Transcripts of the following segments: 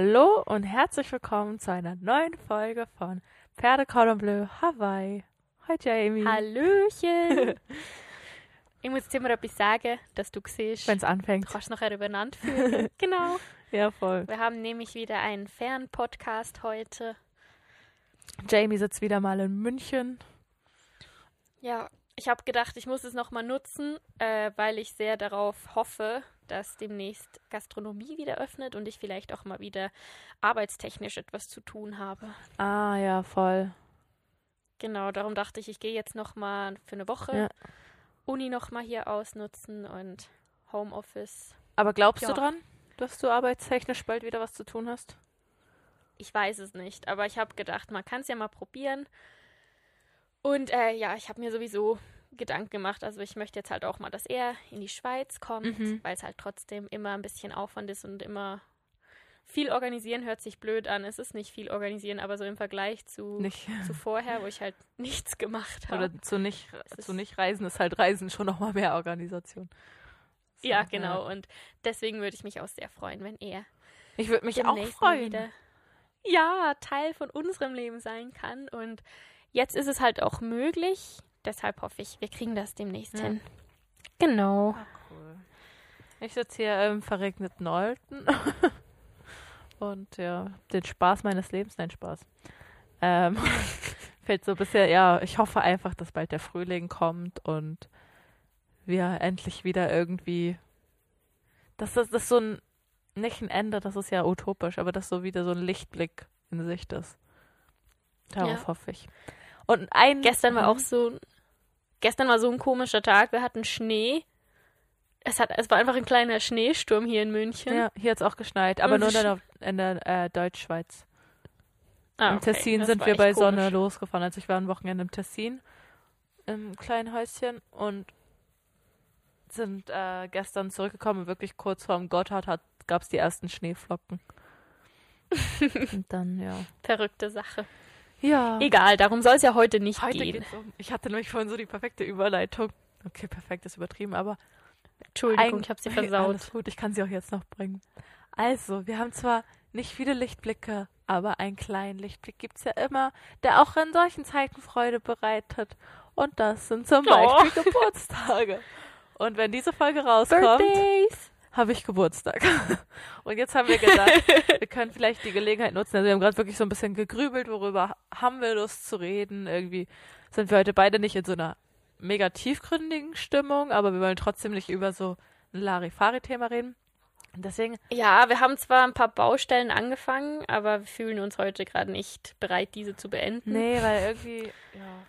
Hallo und herzlich willkommen zu einer neuen Folge von Pferde Cordon Bleu Hawaii. Hi Jamie. Hallöchen! ich muss dir mal etwas sagen, dass du siehst. Wenn es anfängt. Du kannst nachher übereinander führen. genau. Ja, voll. Wir haben nämlich wieder einen Fernpodcast heute. Jamie sitzt wieder mal in München. Ja, ich habe gedacht, ich muss es nochmal nutzen, äh, weil ich sehr darauf hoffe, dass demnächst Gastronomie wieder öffnet und ich vielleicht auch mal wieder arbeitstechnisch etwas zu tun habe. Ah, ja, voll. Genau, darum dachte ich, ich gehe jetzt nochmal für eine Woche Ja. Uni nochmal hier ausnutzen und Homeoffice. Aber glaubst Ja. du dran, dass du arbeitstechnisch bald wieder was zu tun hast? Ich weiß es nicht, aber ich habe gedacht, man kann es ja mal probieren. Und äh, ja, ich habe mir sowieso Gedanken gemacht. Also ich möchte jetzt halt auch mal, dass er in die Schweiz kommt, Mhm. weil es halt trotzdem immer ein bisschen Aufwand ist und immer viel organisieren hört sich blöd an. Es ist nicht viel organisieren, aber so im Vergleich zu, Nicht. zu vorher, wo ich halt nichts gemacht habe. Oder zu nicht, zu nicht reisen ist halt Reisen schon nochmal mehr Organisation. So, Ja, genau. Und deswegen würde ich mich auch sehr freuen, wenn er Ich würde mich auch freuen. wieder ja, Teil von unserem Leben sein kann. Und jetzt ist es halt auch möglich. Deshalb hoffe ich, wir kriegen das demnächst Ja. hin. Genau. Ah, cool. Ich sitze hier im verregneten Olten und ja, den Spaß meines Lebens, nein, Spaß. Ähm, fällt so bisher, ja, ich hoffe einfach, dass bald der Frühling kommt und wir endlich wieder irgendwie, dass das, das so ein, nicht ein Ende, das ist ja utopisch, aber dass so wieder so ein Lichtblick in Sicht ist. Darauf Ja. hoffe ich. Und ein Gestern war Mhm. auch so, gestern war so ein komischer Tag. Wir hatten Schnee. Es, hat, es war einfach ein kleiner Schneesturm hier in München. Ja, hier hat es auch geschneit, aber Und nur es in der, äh, Deutschschweiz. Ah, Im okay. Tessin Das sind wir bei Sonne komisch. losgefahren. Also ich war ein Wochenende im Tessin, im kleinen Häuschen und sind äh, gestern zurückgekommen. Wirklich kurz vorm Gotthard gab es die ersten Schneeflocken. und dann, ja. Verrückte Sache. Ja. Egal, darum soll es ja heute nicht Heute gehen. um. Ich hatte nämlich vorhin so die perfekte Überleitung. Okay, perfekt ist übertrieben, aber Entschuldigung, ich habe sie versaut. Alles gut, ich kann sie auch jetzt noch bringen. Also, wir haben zwar nicht viele Lichtblicke, aber einen kleinen Lichtblick gibt's ja immer, der auch in solchen Zeiten Freude bereitet. Und das sind zum Oh. Beispiel Geburtstage. Und wenn diese Folge rauskommt, Birthdays! Habe ich Geburtstag. Und jetzt haben wir gedacht, wir können vielleicht die Gelegenheit nutzen. Also wir haben gerade wirklich so ein bisschen gegrübelt, worüber haben wir Lust zu reden. Irgendwie sind wir heute beide nicht in so einer mega tiefgründigen Stimmung, aber wir wollen trotzdem nicht über so ein Larifari-Thema reden. Deswegen, Ja, wir haben zwar ein paar Baustellen angefangen, aber wir fühlen uns heute gerade nicht bereit, diese zu beenden. nee, weil irgendwie, ja.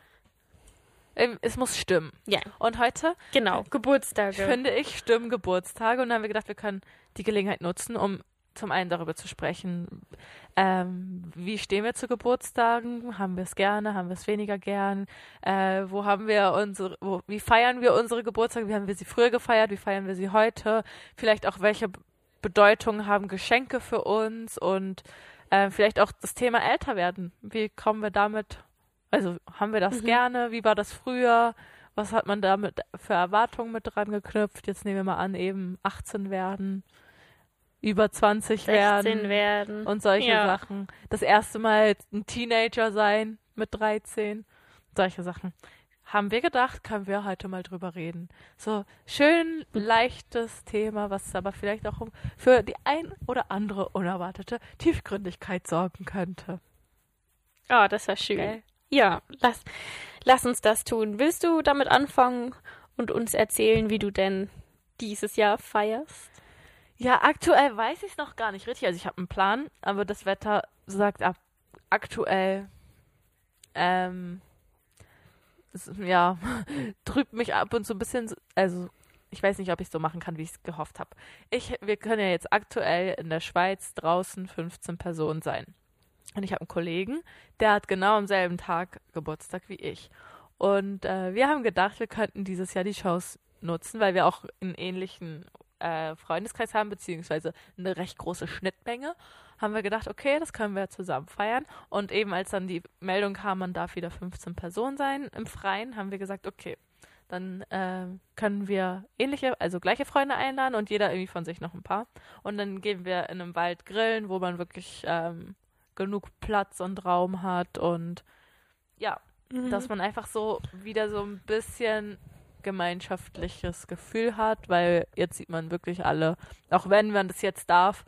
Ähm, Es muss stimmen. Ja, Und heute, genau. Geburtstage. finde ich, stimmen Geburtstage. Und dann haben wir gedacht, wir können die Gelegenheit nutzen, um zum einen darüber zu sprechen, ähm, wie stehen wir zu Geburtstagen? Haben wir es gerne? Haben wir es weniger gern? Äh, wo haben wir unsere, wo, wie feiern wir unsere Geburtstage? Wie haben wir sie früher gefeiert? Wie feiern wir sie heute? Vielleicht auch, welche Bedeutung haben Geschenke für uns? Und äh, vielleicht auch das Thema älter werden. Wie kommen wir damit? Also haben wir das Mhm. gerne? Wie war das früher? Was hat man damit für Erwartungen mit dran geknüpft? Jetzt nehmen wir mal an, eben 18 werden, über 20 16 werden werden. und solche Ja. Sachen. Das erste Mal ein Teenager sein mit 13, solche Sachen. Haben wir gedacht, können wir heute mal drüber reden. So schön leichtes Thema, was aber vielleicht auch für die ein oder andere unerwartete Tiefgründigkeit sorgen könnte. Oh, das war schön. Gell? Ja, lass, lass uns das tun. Willst du damit anfangen und uns erzählen, wie du denn dieses Jahr feierst? Ja, aktuell weiß ich es noch gar nicht richtig. Also ich habe einen Plan, aber das Wetter sagt ab aktuell, ähm, es, ja, trübt mich ab und zu ein bisschen. Also ich weiß nicht, ob ich es so machen kann, wie ich es gehofft habe. Wir können ja jetzt aktuell in der Schweiz draußen 15 Personen sein. Und ich habe einen Kollegen, der hat genau am selben Tag Geburtstag wie ich. Und äh, wir haben gedacht, wir könnten dieses Jahr die Shows nutzen, weil wir auch einen ähnlichen äh, Freundeskreis haben, beziehungsweise eine recht große Schnittmenge, haben wir gedacht, okay, das können wir zusammen feiern. Und eben als dann die Meldung kam, man darf wieder 15 Personen sein im Freien, haben wir gesagt, okay, dann äh, können wir ähnliche, also gleiche Freunde einladen und jeder irgendwie von sich noch ein paar. Und dann gehen wir in einem Wald grillen, wo man wirklich ähm, genug Platz und Raum hat und ja, mhm. dass man einfach so wieder so ein bisschen gemeinschaftliches Gefühl hat, weil jetzt sieht man wirklich alle, auch wenn man das jetzt darf,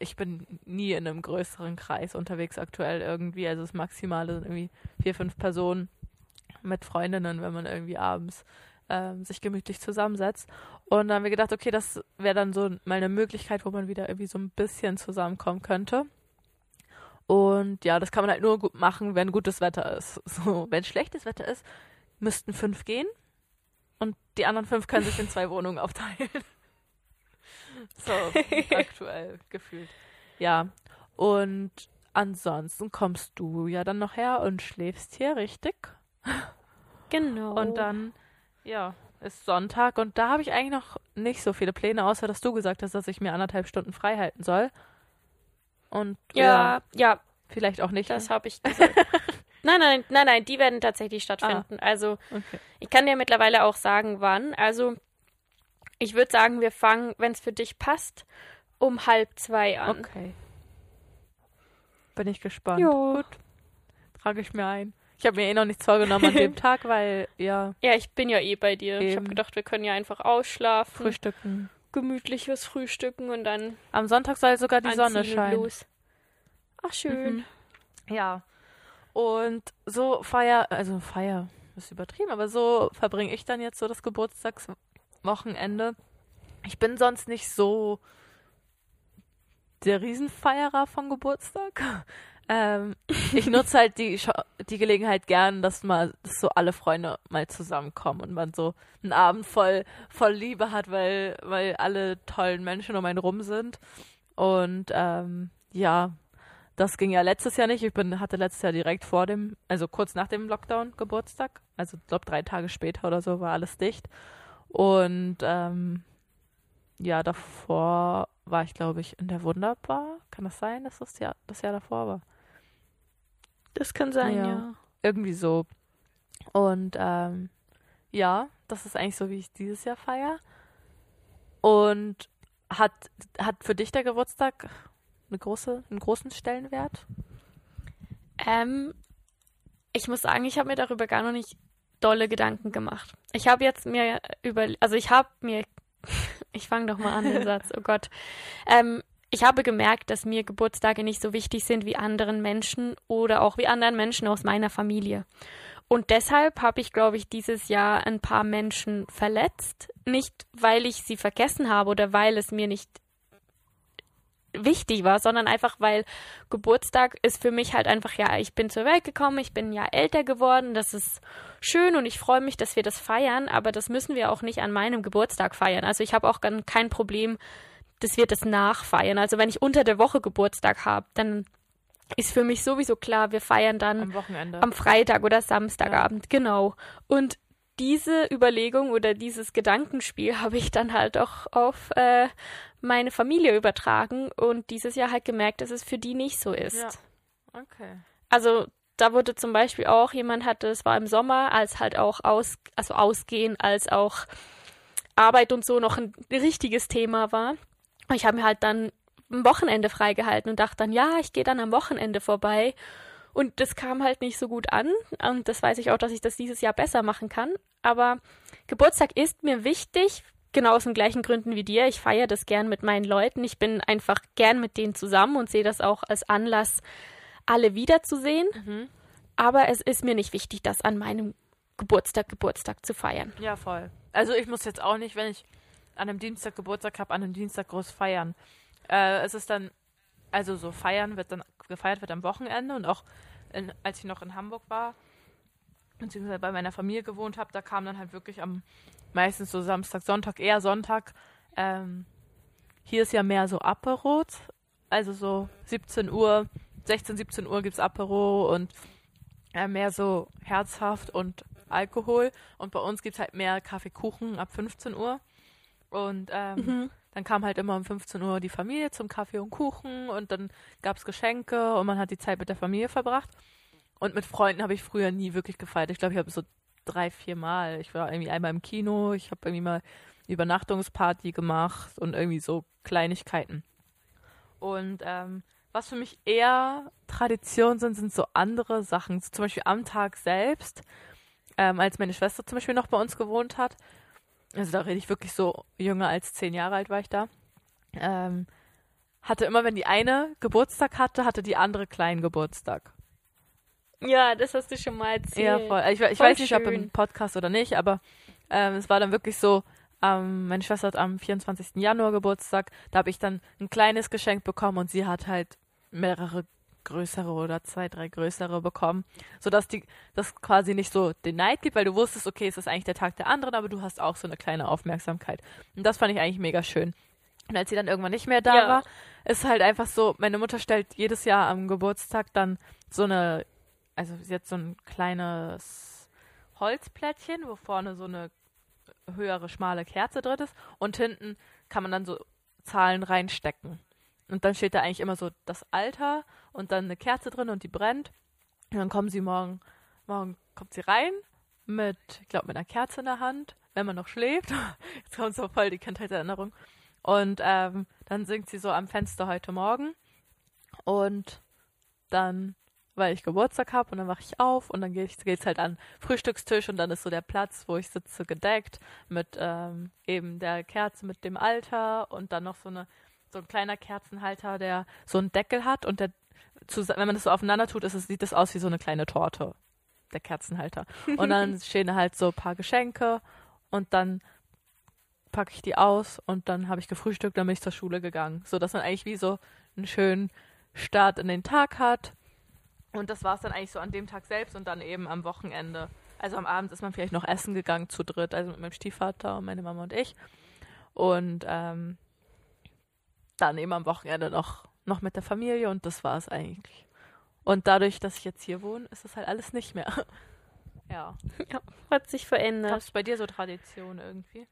ich bin nie in einem größeren Kreis unterwegs aktuell irgendwie, also das Maximale sind irgendwie vier, fünf Personen mit Freundinnen, wenn man irgendwie abends ähm, sich gemütlich zusammensetzt. Und dann haben wir gedacht, okay, das wäre dann so mal eine Möglichkeit, wo man wieder irgendwie so ein bisschen zusammenkommen könnte. Und ja, das kann man halt nur gut machen, wenn gutes Wetter ist. So, wenn schlechtes Wetter ist, müssten fünf gehen. Und die anderen fünf können sich in zwei Wohnungen aufteilen. so, aktuell gefühlt. Ja. Und ansonsten kommst du ja dann noch her und schläfst hier, richtig? Genau. Und dann, ja, ist Sonntag und da habe ich eigentlich noch nicht so viele Pläne, außer dass du gesagt hast, dass ich mir anderthalb Stunden frei halten soll. Und ja, ja, vielleicht auch nicht. Das habe ich gesagt. nein, nein, nein, nein, die werden tatsächlich stattfinden. Ah, also okay. ich kann dir mittlerweile auch sagen, wann. Also ich würde sagen, wir fangen, wenn es für dich passt, um halb zwei an. Okay. Bin ich gespannt. Gut. Trage ich mir ein. Ich habe mir eh noch nichts vorgenommen an dem Tag, weil, ja. Ja, ich bin ja eh bei dir. Eben. Ich habe gedacht, wir können ja einfach ausschlafen. Frühstücken. Gemütlich was frühstücken und dann. Am Sonntag soll sogar die Sonne scheinen. Los. Ach, schön. Mhm. Ja. Und so feier, also feier, ist übertrieben, aber so verbringe ich dann jetzt so das Geburtstagswochenende. Ich bin sonst nicht so der Riesenfeierer von Geburtstag. Ähm, ich nutze halt die, die Gelegenheit gern, dass mal dass so alle Freunde mal zusammenkommen und man so einen Abend voll, voll Liebe hat, weil, weil alle tollen Menschen um einen rum sind. Und ähm, ja, das ging ja letztes Jahr nicht. Ich bin, hatte letztes Jahr direkt vor dem, also kurz nach dem Lockdown Geburtstag. Also ich glaube drei Tage später oder so war alles dicht. Und ähm, ja, davor war ich, glaube ich, in der Wunderbar. Kann das sein, dass das Jahr, das Jahr davor war? Das kann sein, ja. ja. Irgendwie so. Und ähm, ja, das ist eigentlich so, wie ich dieses Jahr feiere. Und hat, hat für dich der Geburtstag eine große, einen großen Stellenwert? Ähm, ich muss sagen, ich habe mir darüber gar noch nicht dolle Gedanken gemacht. Ich habe jetzt mir über, also ich habe mir, ich fange doch mal an den Satz, oh Gott. Ähm, ich habe gemerkt, dass mir Geburtstage nicht so wichtig sind wie anderen Menschen oder auch wie anderen Menschen aus meiner Familie. Und deshalb habe ich, glaube ich, dieses Jahr ein paar Menschen verletzt. Nicht, weil ich sie vergessen habe oder weil es mir nicht wichtig war, sondern einfach, weil Geburtstag ist für mich halt einfach, ja, ich bin zur Welt gekommen, ich bin ja älter geworden, das ist schön und ich freue mich, dass wir das feiern, aber das müssen wir auch nicht an meinem Geburtstag feiern. Also ich habe auch kein Problem dass wir das nachfeiern. Also wenn ich unter der Woche Geburtstag habe, dann ist für mich sowieso klar, wir feiern dann am Wochenende. Am Freitag oder Samstagabend, ja. genau. Und diese Überlegung oder dieses Gedankenspiel habe ich dann halt auch auf äh, meine Familie übertragen und dieses Jahr halt gemerkt, dass es für die nicht so ist. Ja. Okay. Also da wurde zum Beispiel auch, jemand hatte, es war im Sommer, als halt auch aus, also ausgehen, als auch Arbeit und so noch ein richtiges Thema war ich habe mir halt dann ein Wochenende freigehalten und dachte dann, ja, ich gehe dann am Wochenende vorbei. Und das kam halt nicht so gut an. Und das weiß ich auch, dass ich das dieses Jahr besser machen kann. Aber Geburtstag ist mir wichtig, genau aus den gleichen Gründen wie dir. Ich feiere das gern mit meinen Leuten. Ich bin einfach gern mit denen zusammen und sehe das auch als Anlass, alle wiederzusehen. Mhm. Aber es ist mir nicht wichtig, das an meinem Geburtstag, Geburtstag zu feiern. Ja, voll. Also ich muss jetzt auch nicht, wenn ich an einem Dienstag Geburtstag habe, an einem Dienstag groß feiern. Äh, es ist dann, also so feiern wird dann, gefeiert wird am Wochenende und auch in, als ich noch in Hamburg war, beziehungsweise bei meiner Familie gewohnt habe, da kam dann halt wirklich am meistens so Samstag, Sonntag, eher Sonntag. Ähm, hier ist ja mehr so Aperot, also so 17 Uhr, 16, 17 Uhr gibt es Apero und äh, mehr so herzhaft und Alkohol. Und bei uns gibt es halt mehr Kaffeekuchen ab 15 Uhr. Und ähm, mhm. dann kam halt immer um 15 Uhr die Familie zum Kaffee und Kuchen und dann gab es Geschenke und man hat die Zeit mit der Familie verbracht. Und mit Freunden habe ich früher nie wirklich gefeiert. Ich glaube, ich habe so drei, vier Mal. Ich war irgendwie einmal im Kino, ich habe irgendwie mal Übernachtungsparty gemacht und irgendwie so Kleinigkeiten. Und ähm, was für mich eher Tradition sind, sind so andere Sachen. zum Beispiel am Tag selbst, ähm, als meine Schwester zum Beispiel noch bei uns gewohnt hat. Also da rede ich wirklich so jünger als zehn Jahre alt war ich da. Ähm, hatte immer, wenn die eine Geburtstag hatte, hatte die andere kleinen Geburtstag. Ja, das hast du schon mal erzählt. Ja, voll. Ich, ich Voll weiß nicht, ob schön. im Podcast oder nicht, aber ähm, es war dann wirklich so, ähm, meine Schwester hat am 24. Januar Geburtstag, da habe ich dann ein kleines Geschenk bekommen und sie hat halt mehrere größere oder zwei, drei größere bekommen, sodass die das quasi nicht so den Neid gibt, weil du wusstest, okay, es ist eigentlich der Tag der anderen, aber du hast auch so eine kleine Aufmerksamkeit. Und das fand ich eigentlich mega schön. Und als sie dann irgendwann nicht mehr da Ja. war, ist halt einfach so, meine Mutter stellt jedes Jahr am Geburtstag dann so eine, also sie hat so ein kleines Holzplättchen, wo vorne so eine höhere, schmale Kerze drin ist und hinten kann man dann so Zahlen reinstecken. Und dann steht da eigentlich immer so das Alter und dann eine Kerze drin und die brennt. Und dann kommen sie morgen, morgen kommt sie rein mit, ich glaube, mit einer Kerze in der Hand, wenn man noch schläft. Jetzt kommt so voll die Kindheitserinnerung. Und ähm, dann singt sie so am Fenster heute Morgen. Und dann, weil ich Geburtstag habe, und dann wache ich auf und dann ich, geht's halt an Frühstückstisch und dann ist so der Platz, wo ich sitze, gedeckt mit ähm, eben der Kerze mit dem Alter und dann noch so eine so ein kleiner Kerzenhalter, der so einen Deckel hat und der wenn man das so aufeinander tut, es, sieht das aus wie so eine kleine Torte, der Kerzenhalter. Und dann stehen da halt so ein paar Geschenke und dann packe ich die aus und dann habe ich gefrühstückt, dann bin ich zur Schule gegangen. So dass man eigentlich wie so einen schönen Start in den Tag hat. Und das war es dann eigentlich so an dem Tag selbst und dann eben am Wochenende. Also am Abend ist man vielleicht noch essen gegangen zu dritt, also mit meinem Stiefvater und meine Mama und ich. Und ähm, dann eben am Wochenende noch, noch mit der Familie und das war es eigentlich. Und dadurch, dass ich jetzt hier wohne, ist das halt alles nicht mehr. ja. Hat sich verändert. Gab es bei dir so Tradition irgendwie?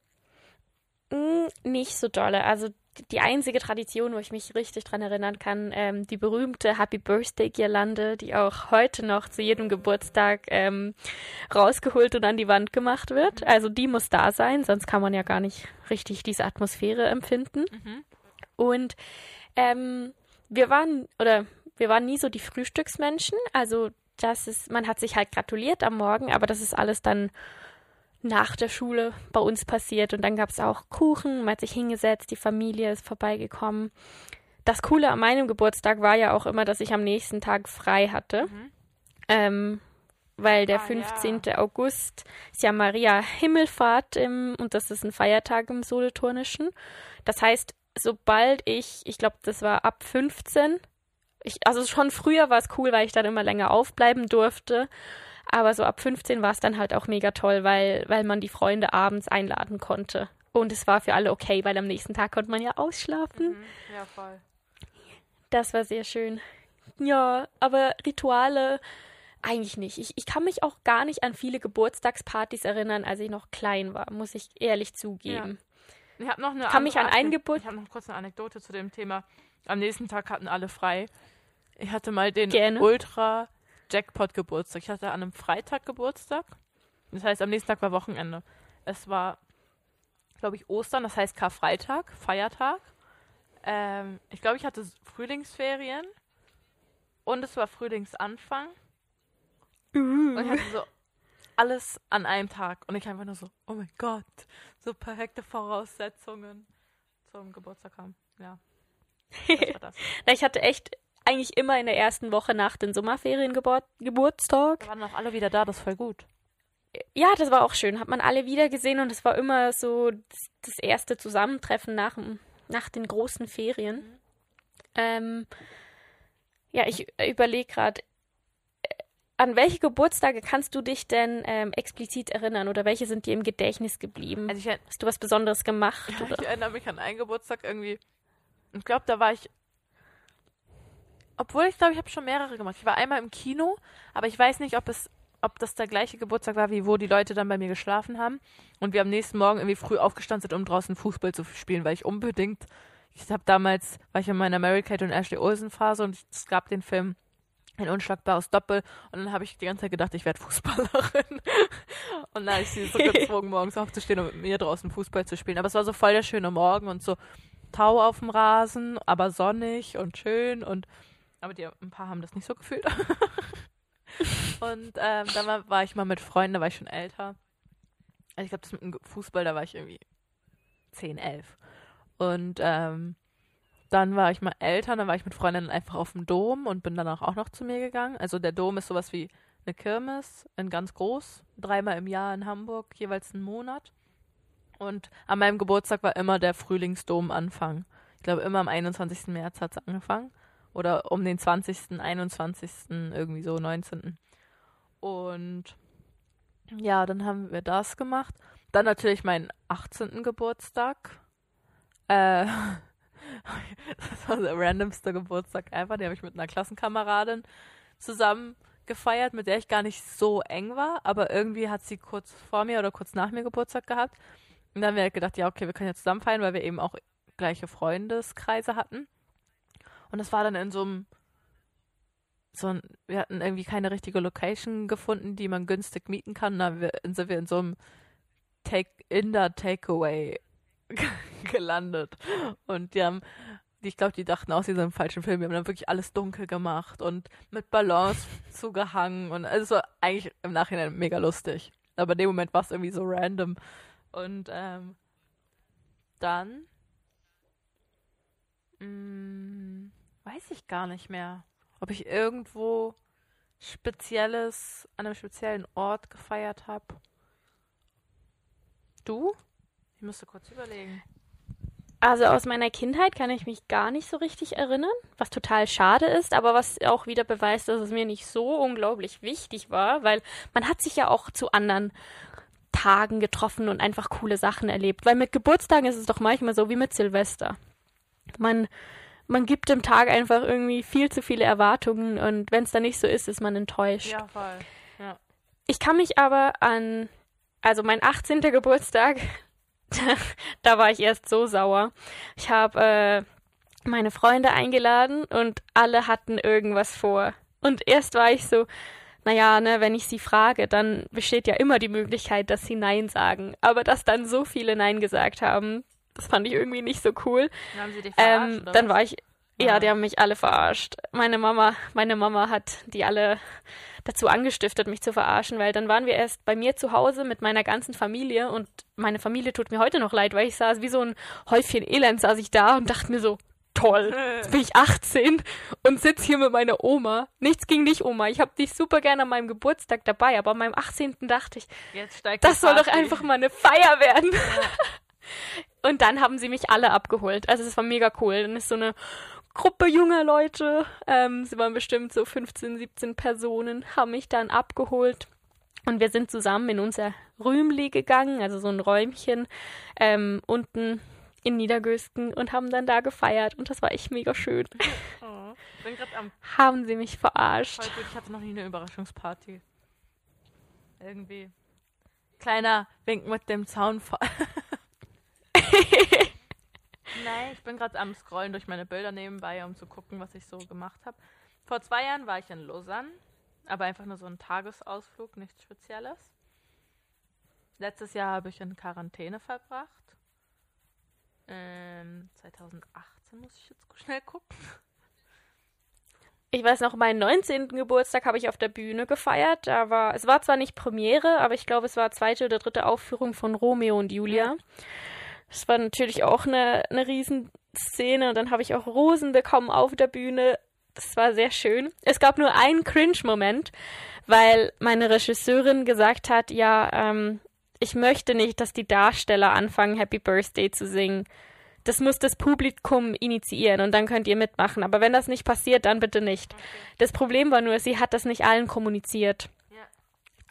Mm, nicht so dolle. Also die einzige Tradition, wo ich mich richtig dran erinnern kann, ähm, die berühmte Happy Birthday Girlande, die auch heute noch zu jedem Geburtstag ähm, rausgeholt und an die Wand gemacht wird. Also die muss da sein, sonst kann man ja gar nicht richtig diese Atmosphäre empfinden. Mhm. Und ähm, wir waren, oder wir waren nie so die Frühstücksmenschen. Also das ist, man hat sich halt gratuliert am Morgen, aber das ist alles dann nach der Schule bei uns passiert. Und dann gab es auch Kuchen, man hat sich hingesetzt, die Familie ist vorbeigekommen. Das Coole an meinem Geburtstag war ja auch immer, dass ich am nächsten Tag frei hatte. Mhm. Ähm, weil der Ah, 15. August ist ja Maria Himmelfahrt im, und das ist ein Feiertag im Solothurnischen. Das heißt, sobald ich, ich glaube, das war ab 15, ich, also schon früher war es cool, weil ich dann immer länger aufbleiben durfte. Aber so ab 15 war es dann halt auch mega toll, weil, weil man die Freunde abends einladen konnte. Und es war für alle okay, weil am nächsten Tag konnte man ja ausschlafen. Mhm. Ja, voll. Das war sehr schön. Ja, aber Rituale eigentlich nicht. Ich, ich kann mich auch gar nicht an viele Geburtstagspartys erinnern, als ich noch klein war, muss ich ehrlich zugeben. Ich habe noch eine Kann mich an einen Ane- Geburt- Ich habe noch kurz eine Anekdote zu dem Thema. Am nächsten Tag hatten alle frei. Ich hatte mal den Gerne. Ultra Jackpot Geburtstag. Ich hatte an einem Freitag Geburtstag. Das heißt, am nächsten Tag war Wochenende. Es war, glaube ich, Ostern, das heißt Karfreitag, Feiertag. Ähm, ich glaube, ich hatte Frühlingsferien und es war Frühlingsanfang. Und ich hatte so alles an einem Tag. Und ich einfach nur so, oh mein Gott, so perfekte Voraussetzungen zum Geburtstag haben. Ja. War Ich hatte echt eigentlich immer in der ersten Woche nach den Sommerferien Geburt Geburtstag. Da waren auch alle wieder da, das voll gut. Ja, das war auch schön. Hat man alle wieder gesehen und es war immer so das, das erste Zusammentreffen nach, nach den großen Ferien. Ähm, ja, ich überlege gerade, an welche Geburtstage kannst du dich denn ähm, explizit erinnern oder welche sind dir im Gedächtnis geblieben? Also ich, Hast du was Besonderes gemacht? ich Oder? erinnere mich an einen Geburtstag irgendwie. Ich glaube, da war ich. Obwohl ich glaube, ich habe schon mehrere gemacht. Ich war einmal im Kino, aber ich weiß nicht, ob es, ob das der gleiche Geburtstag war, wie wo die Leute dann bei mir geschlafen haben und wir am nächsten Morgen irgendwie früh aufgestanden sind, um draußen Fußball zu spielen, weil ich unbedingt. Ich habe damals war ich in meiner Mary Kate und Ashley Olsen Phase und es gab den Film ein unschlagbares Doppel. Und dann habe ich die ganze Zeit gedacht, ich werde Fußballerin. und dann habe ich sie so gezwungen, morgens aufzustehen und mit mir draußen Fußball zu spielen. Aber es war so voll der schöne Morgen und so Tau auf dem Rasen, aber sonnig und schön. Und aber die, ein paar haben das nicht so gefühlt. und ähm, dann war, war, ich mal mit Freunden, da war ich schon älter. Also ich glaube, das mit dem Fußball, da war ich irgendwie 10, 11. Und ähm, dann war ich mal älter, dann war ich mit Freundinnen einfach auf dem Dom und bin danach auch noch zu mir gegangen. Also der Dom ist sowas wie eine Kirmes, in ganz groß, dreimal im Jahr in Hamburg, jeweils einen Monat. Und an meinem Geburtstag war immer der Frühlingsdom Anfang. Ich glaube, immer am 21. März hat es angefangen. Oder um den 20., 21., irgendwie so 19. Und ja, dann haben wir das gemacht. Dann natürlich meinen 18. Geburtstag. Äh, das war der randomste Geburtstag ever. Den habe ich mit einer Klassenkameradin zusammen gefeiert, mit der ich gar nicht so eng war, aber irgendwie hat sie kurz vor mir oder kurz nach mir Geburtstag gehabt. Und dann haben wir halt gedacht, ja, okay, wir können jetzt zusammen feiern, weil wir eben auch gleiche Freundeskreise hatten. Und das war dann in so einem, so ein, wir hatten irgendwie keine richtige Location gefunden, die man günstig mieten kann. Und dann sind wir in so einem Take, Inder Takeaway gelandet. Und die haben, ich glaube, die dachten aus diesem falschen Film, wir haben dann wirklich alles dunkel gemacht und mit Ballons zugehangen. Und also es war eigentlich im Nachhinein mega lustig. Aber in dem Moment war es irgendwie so random. Und ähm, dann mh, mm, weiß ich gar nicht mehr, ob ich irgendwo Spezielles an einem speziellen Ort gefeiert habe. Du? Ich musste kurz überlegen. Also aus meiner Kindheit kann ich mich gar nicht so richtig erinnern, was total schade ist, aber was auch wieder beweist, dass es mir nicht so unglaublich wichtig war, weil man hat sich ja auch zu anderen Tagen getroffen und einfach coole Sachen erlebt. Weil mit Geburtstagen ist es doch manchmal so wie mit Silvester. Man, man gibt dem Tag einfach irgendwie viel zu viele Erwartungen und wenn es dann nicht so ist, ist man enttäuscht. Ja, voll. Ja. Ich kann mich aber an, also mein 18. Geburtstag, da war ich erst so sauer. Ich habe äh, meine Freunde eingeladen und alle hatten irgendwas vor. Und erst war ich so, naja, ne, wenn ich sie frage, dann besteht ja immer die Möglichkeit, dass sie Nein sagen. Aber dass dann so viele Nein gesagt haben, das fand ich irgendwie nicht so cool. Dann ähm, dann war ich, ja, die haben mich alle verarscht. Meine Mama, meine Mama hat die alle dazu angestiftet, mich zu verarschen, weil dann waren wir erst bei mir zu Hause mit meiner ganzen Familie und meine Familie tut mir heute noch leid, weil ich saß wie so ein Häufchen Elend, saß ich da und dachte mir so, toll, jetzt bin ich 18 und sitze hier mit meiner Oma. Nichts gegen dich, Oma. Ich habe dich super gerne an meinem Geburtstag dabei, aber an meinem 18. dachte ich, das soll doch einfach mal eine Feier werden. Ja. und dann haben sie mich alle abgeholt. Also es war mega cool. Dann ist so eine Gruppe junger Leute, ähm, sie waren bestimmt so 15, 17 Personen, haben mich dann abgeholt. Und wir sind zusammen in unser Rühmli gegangen, also so ein Räumchen ähm, unten in Niedergösken und haben dann da gefeiert und das war echt mega schön. Oh, bin am haben sie mich verarscht. Voll gut, ich hatte noch nie eine Überraschungsparty. Irgendwie. Kleiner Wink mit dem Zaunfall. Bin gerade am Scrollen durch meine Bilder nebenbei, um zu gucken, was ich so gemacht habe. Vor zwei Jahren war ich in Lausanne, aber einfach nur so ein Tagesausflug, nichts Spezielles. Letztes Jahr habe ich in Quarantäne verbracht. Ähm, 2018 muss ich jetzt schnell gucken. Ich weiß noch, meinen 19. Geburtstag habe ich auf der Bühne gefeiert. War, es war zwar nicht Premiere, aber ich glaube, es war zweite oder dritte Aufführung von Romeo und Julia. Das war natürlich auch eine, eine Riesenszene. Und dann habe ich auch Rosen bekommen auf der Bühne. Das war sehr schön. Es gab nur einen Cringe-Moment, weil meine Regisseurin gesagt hat, ja, ähm, ich möchte nicht, dass die Darsteller anfangen, Happy Birthday zu singen. Das muss das Publikum initiieren und dann könnt ihr mitmachen. Aber wenn das nicht passiert, dann bitte nicht. Okay. Das Problem war nur, sie hat das nicht allen kommuniziert.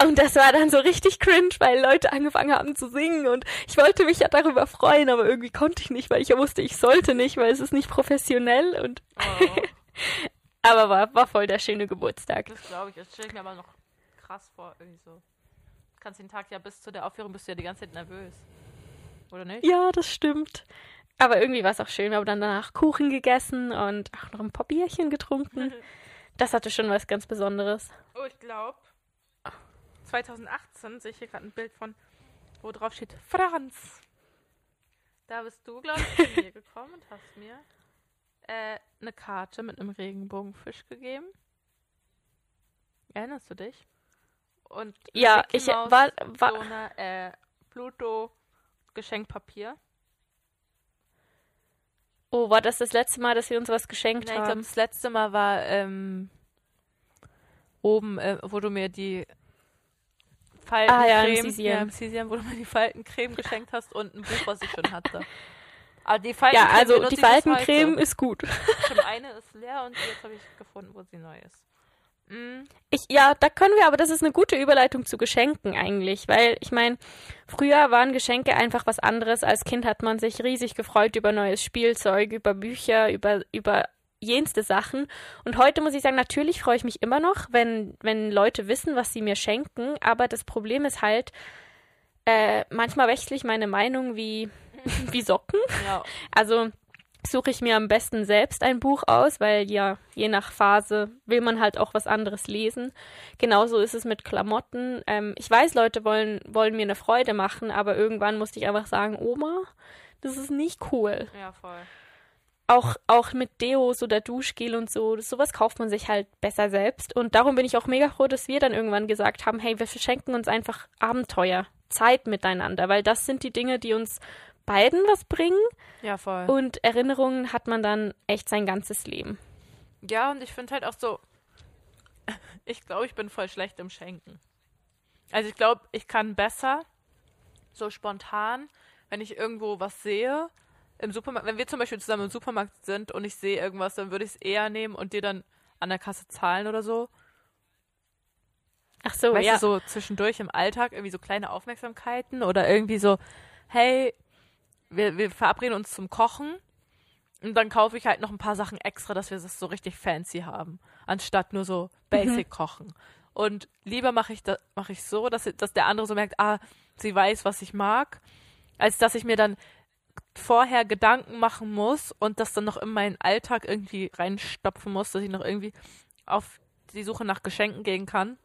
Und das war dann so richtig cringe, weil Leute angefangen haben zu singen und ich wollte mich ja darüber freuen, aber irgendwie konnte ich nicht, weil ich ja wusste, ich sollte nicht, weil es ist nicht professionell und oh. aber war, war voll der schöne Geburtstag. Das glaube ich, das stelle ich mir aber noch krass vor, irgendwie so kannst den Tag ja bis zu der Aufführung bist du ja die ganze Zeit nervös. Oder nicht? Ja, das stimmt. Aber irgendwie war es auch schön. Wir haben dann danach Kuchen gegessen und auch noch ein paar Bierchen getrunken. Das hatte schon was ganz Besonderes. Oh, ich glaube, 2018 sehe ich hier gerade ein Bild von, wo drauf steht Franz. Da bist du, glaube ich, zu mir gekommen und hast mir äh, eine Karte mit einem Regenbogenfisch gegeben. Erinnerst du dich? Und Ja, Mickey ich war, war so eine äh, Pluto Geschenkpapier. Oh, war das das letzte Mal, dass wir uns was geschenkt Ja, ich glaube, haben? das letzte Mal war ähm, oben, äh, wo du mir die Faltencreme, Ah, ja, ja, im Sisian, wo du mir die Faltencreme geschenkt hast und ein Buch, was ich schon hatte. Aber die Ja, Faltencreme also benutze die Faltencreme ist gut. Schon eine ist leer und jetzt habe ich gefunden, wo sie neu ist. Mm, Ich, ja, da können wir, aber das ist eine gute Überleitung zu Geschenken eigentlich, weil ich meine, früher waren Geschenke einfach was anderes. Als Kind hat man sich riesig gefreut über neues Spielzeug, über Bücher, über, über jenste Sachen. Und heute muss ich sagen, natürlich freue ich mich immer noch, wenn, wenn Leute wissen, was sie mir schenken. Aber das Problem ist halt, äh, manchmal wechsle ich meine Meinung wie, wie Socken. ja, Also suche ich mir am besten selbst ein Buch aus, weil ja, je nach Phase will man halt auch was anderes lesen. Genauso ist es mit Klamotten. Ähm, ich weiß, Leute wollen, wollen mir eine Freude machen, aber irgendwann musste ich einfach sagen, Oma, das ist nicht cool. ja, voll. Auch, auch mit Deos oder Duschgel und so, sowas kauft man sich halt besser selbst. Und darum bin ich auch mega froh, dass wir dann irgendwann gesagt haben, hey, wir verschenken uns einfach Abenteuer, Zeit miteinander, weil das sind die Dinge, die uns beiden was bringen. Ja, voll. Und Erinnerungen hat man dann echt sein ganzes Leben. Ja, und ich finde halt auch so, ich glaube, ich bin voll schlecht im Schenken. Also ich glaube, ich kann besser so spontan, wenn ich irgendwo was sehe, im Supermarkt, wenn wir zum Beispiel zusammen im Supermarkt sind und ich sehe irgendwas, dann würde ich es eher nehmen und dir dann an der Kasse zahlen oder so. Ach so, weißt ja. du, so zwischendurch im Alltag irgendwie so kleine Aufmerksamkeiten oder irgendwie so, hey, wir, wir verabreden uns zum Kochen und dann kaufe ich halt noch ein paar Sachen extra, dass wir das so richtig fancy haben, anstatt nur so basic kochen. Und lieber mache ich das mache ich so, dass, dass der andere so merkt, ah, sie weiß, was ich mag, als dass ich mir dann vorher Gedanken machen muss und das dann noch in meinen Alltag irgendwie reinstopfen muss, dass ich noch irgendwie auf die Suche nach Geschenken gehen kann.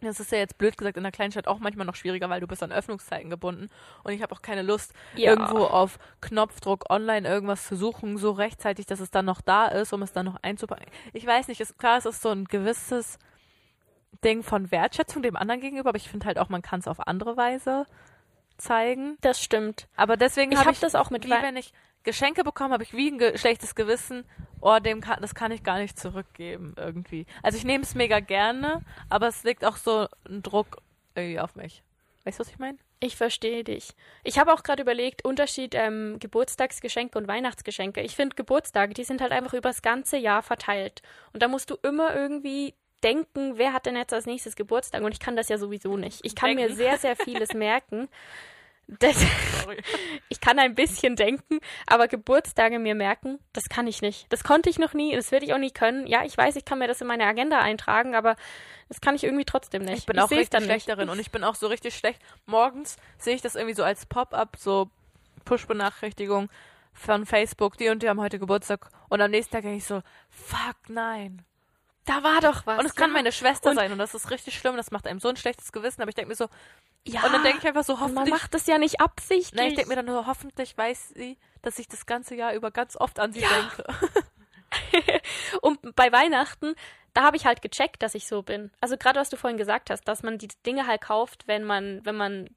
Das ist ja jetzt blöd gesagt in der Kleinstadt auch manchmal noch schwieriger, weil du bist an Öffnungszeiten gebunden und ich habe auch keine Lust, Ja. irgendwo auf Knopfdruck online irgendwas zu suchen, so rechtzeitig, dass es dann noch da ist, um es dann noch einzupacken. Ich weiß nicht, ist klar, es ist so ein gewisses Ding von Wertschätzung dem anderen gegenüber, aber ich finde halt auch, man kann es auf andere Weise zeigen. Das stimmt. Aber deswegen Ich habe hab ich das auch mit wie wenn ich Geschenke bekomme, habe ich wie ein ge schlechtes Gewissen. Oh, dem kann, das kann ich gar nicht zurückgeben irgendwie. Also ich nehme es mega gerne, aber es liegt auch so ein Druck irgendwie auf mich. Weißt du, was ich meine? Ich verstehe dich. Ich habe auch gerade überlegt, Unterschied ähm, Geburtstagsgeschenke und Weihnachtsgeschenke. Ich finde Geburtstage, die sind halt einfach übers ganze Jahr verteilt. Und da musst du immer irgendwie denken, wer hat denn jetzt als nächstes Geburtstag? Und ich kann das ja sowieso nicht. Ich kann mir Denken. sehr, sehr vieles merken. Das, ich kann ein bisschen denken, aber Geburtstage mir merken, das kann ich nicht. Das konnte ich noch nie, das werde ich auch nie können. Ja, ich weiß, ich kann mir das in meine Agenda eintragen, aber das kann ich irgendwie trotzdem nicht. Ich bin auch seh's richtig schlecht nicht. darin und ich bin auch so richtig schlecht. Morgens sehe ich das irgendwie so als Pop-up, so Push-Benachrichtigung von Facebook, die und die haben heute Geburtstag und am nächsten Tag denke ich so, fuck nein. Da war doch was. Und es kann ja. meine Schwester Und- sein und das ist richtig schlimm, das macht einem so ein schlechtes Gewissen, aber ich denke mir so, Ja. und dann denke ich einfach so, Und man hoffentlich, macht das ja nicht absichtlich. nein, ich denke mir dann nur, hoffentlich weiß sie, dass ich das ganze Jahr über ganz oft an sie Ja. denke. Und bei Weihnachten, da habe ich halt gecheckt, dass ich so bin. Also gerade was du vorhin gesagt hast, dass man die Dinge halt kauft, wenn man, wenn man,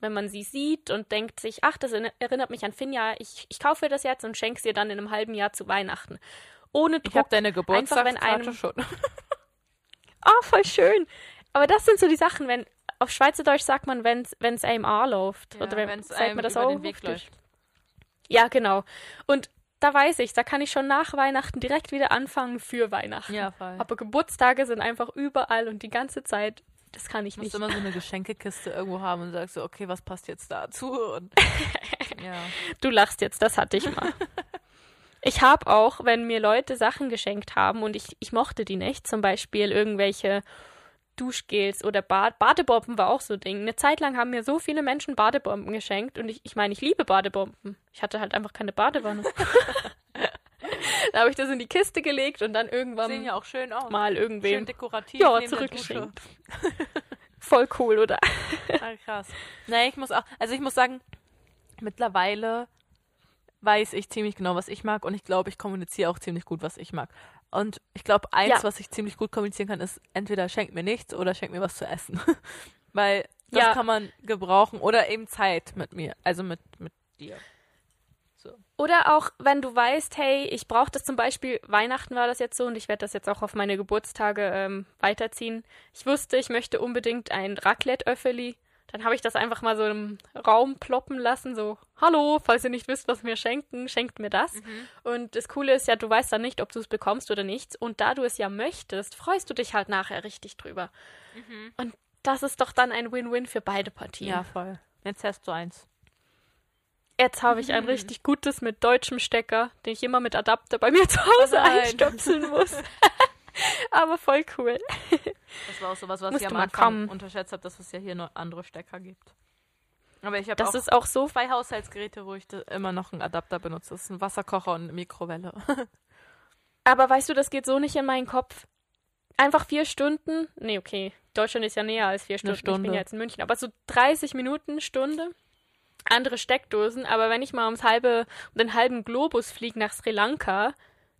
wenn man sie sieht und denkt sich, ach, das erinnert mich an Finja, ich, ich kaufe das jetzt und schenke sie dann in einem halben Jahr zu Weihnachten. Ohne Ich habe Druck. deine Geburtstagskarte einem- schon. Ah, voll schön. Aber das sind so die Sachen, wenn, auf Schweizerdeutsch sagt man, wenn es einem anläuft. Oder wenn, sagt einem man das über auch den Weg läuft. Ja, genau. Und da weiß ich, da kann ich schon nach Weihnachten direkt wieder anfangen für Weihnachten. Ja, voll. Aber Geburtstage sind einfach überall und die ganze Zeit, das kann ich Ich muss nicht. immer so eine Geschenkekiste irgendwo haben und sagst so, okay, was passt jetzt dazu? Und ja. Du lachst jetzt, das hatte ich mal. Ich habe auch, wenn mir Leute Sachen geschenkt haben und ich, ich mochte die nicht, zum Beispiel irgendwelche Duschgels oder Bad Badebomben war auch so ein Ding. Eine Zeit lang haben mir so viele Menschen Badebomben geschenkt und ich, ich meine, ich liebe Badebomben. Ich hatte halt einfach keine Badewanne. da habe ich das in die Kiste gelegt und dann irgendwann Sehen ja auch schön aus. mal irgendwem Schön dekorativ. ja, zurückgeschenkt. Voll cool, oder? Ah, krass. Nee, ich muss auch, also ich muss sagen, mittlerweile weiß ich ziemlich genau, was ich mag und ich glaube, ich kommuniziere auch ziemlich gut, was ich mag. Und ich glaube, eins, Ja. was ich ziemlich gut kommunizieren kann, ist entweder schenkt mir nichts oder schenkt mir was zu essen. Weil das Ja. kann man gebrauchen oder eben Zeit mit mir, also mit, mit dir. So. Oder auch, wenn du weißt, hey, ich brauche das zum Beispiel, Weihnachten war das jetzt so und ich werde das jetzt auch auf meine Geburtstage ähm, weiterziehen. Ich wusste, ich möchte unbedingt ein Raclette-Öffeli. Dann habe ich das einfach mal so im Raum ploppen lassen, so, hallo, falls ihr nicht wisst, was wir schenken, schenkt mir das. Und das Coole ist ja, du weißt dann nicht, ob du es bekommst oder nicht. Und da du es ja möchtest, freust du dich halt nachher richtig drüber. Und das ist doch dann ein Win-Win für beide Partien. Ja, voll. Jetzt hast du eins. Jetzt habe ich ein richtig gutes mit deutschem Stecker, den ich immer mit Adapter bei mir zu Hause nein. einstöpseln muss. Aber voll cool. Das war auch sowas, was Musste ich am Anfang unterschätzt habe, dass es ja hier noch andere Stecker gibt. Aber ich habe Das auch ist auch so. zwei Haushaltsgeräte, wo ich immer noch einen Adapter benutze. Das ist ein Wasserkocher und eine Mikrowelle. Aber weißt du, das geht so nicht in meinen Kopf. Einfach vier Stunden. Nee, okay. Deutschland ist ja näher als vier Stunden. Ich bin Stunde. ja jetzt in München. Aber so 30 Minuten, Stunde. Andere Steckdosen. Aber wenn ich mal ums halbe, um den halben Globus fliege nach Sri Lanka,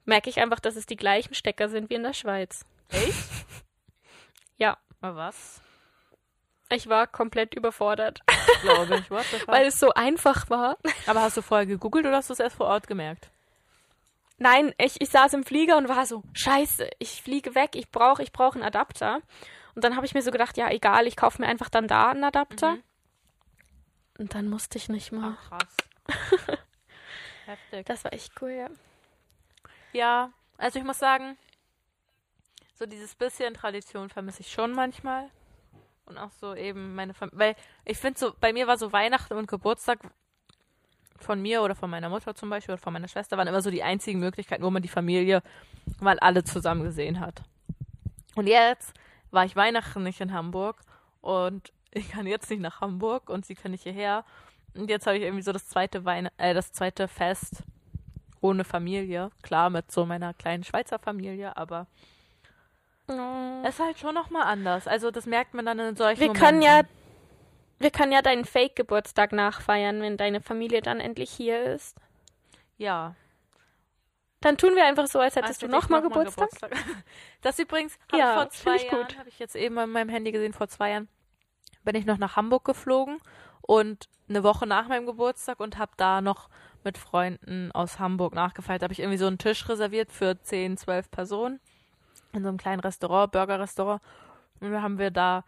merke ich einfach, dass es die gleichen Stecker sind wie in der Schweiz. Echt? Ja. Aber was? Ich war komplett überfordert, Glaube ich. What weil es so einfach war. Aber hast du vorher gegoogelt oder hast du es erst vor Ort gemerkt? Nein, ich, ich saß im Flieger und war so, scheiße, ich fliege weg, ich brauche ich brauch einen Adapter. Und dann habe ich mir so gedacht, ja, egal, ich kaufe mir einfach dann da einen Adapter. Mhm. Und dann musste ich nicht mal. Ach, krass. Heftig. Das war echt cool, ja. Ja, also ich muss sagen, so dieses bisschen Tradition vermisse ich schon manchmal. Und auch so eben meine Familie. Weil ich finde so, bei mir war so Weihnachten und Geburtstag von mir oder von meiner Mutter zum Beispiel oder von meiner Schwester waren immer so die einzigen Möglichkeiten, wo man die Familie mal alle zusammen gesehen hat. Und jetzt war ich Weihnachten nicht in Hamburg und ich kann jetzt nicht nach Hamburg und sie können nicht hierher. Und jetzt habe ich irgendwie so das zweite Weihn äh, das zweite Fest ohne Familie. Klar, mit so meiner kleinen Schweizer Familie, aber es ist halt schon nochmal anders. Also das merkt man dann in solchen Wir Momenten. können ja, wir können ja deinen Fake-Geburtstag nachfeiern, wenn deine Familie dann endlich hier ist. Ja. Dann tun wir einfach so, als hättest Als du nochmal noch mal Geburtstag. Das übrigens habe Ja, ich vor zwei ich gut. Jahren, habe ich jetzt eben in meinem Handy gesehen, vor zwei Jahren bin ich noch nach Hamburg geflogen und eine Woche nach meinem Geburtstag und habe da noch mit Freunden aus Hamburg nachgefeiert. Da habe ich irgendwie so einen Tisch reserviert für 10, 12 Personen in so einem kleinen Restaurant, Burger-Restaurant. Und dann haben wir da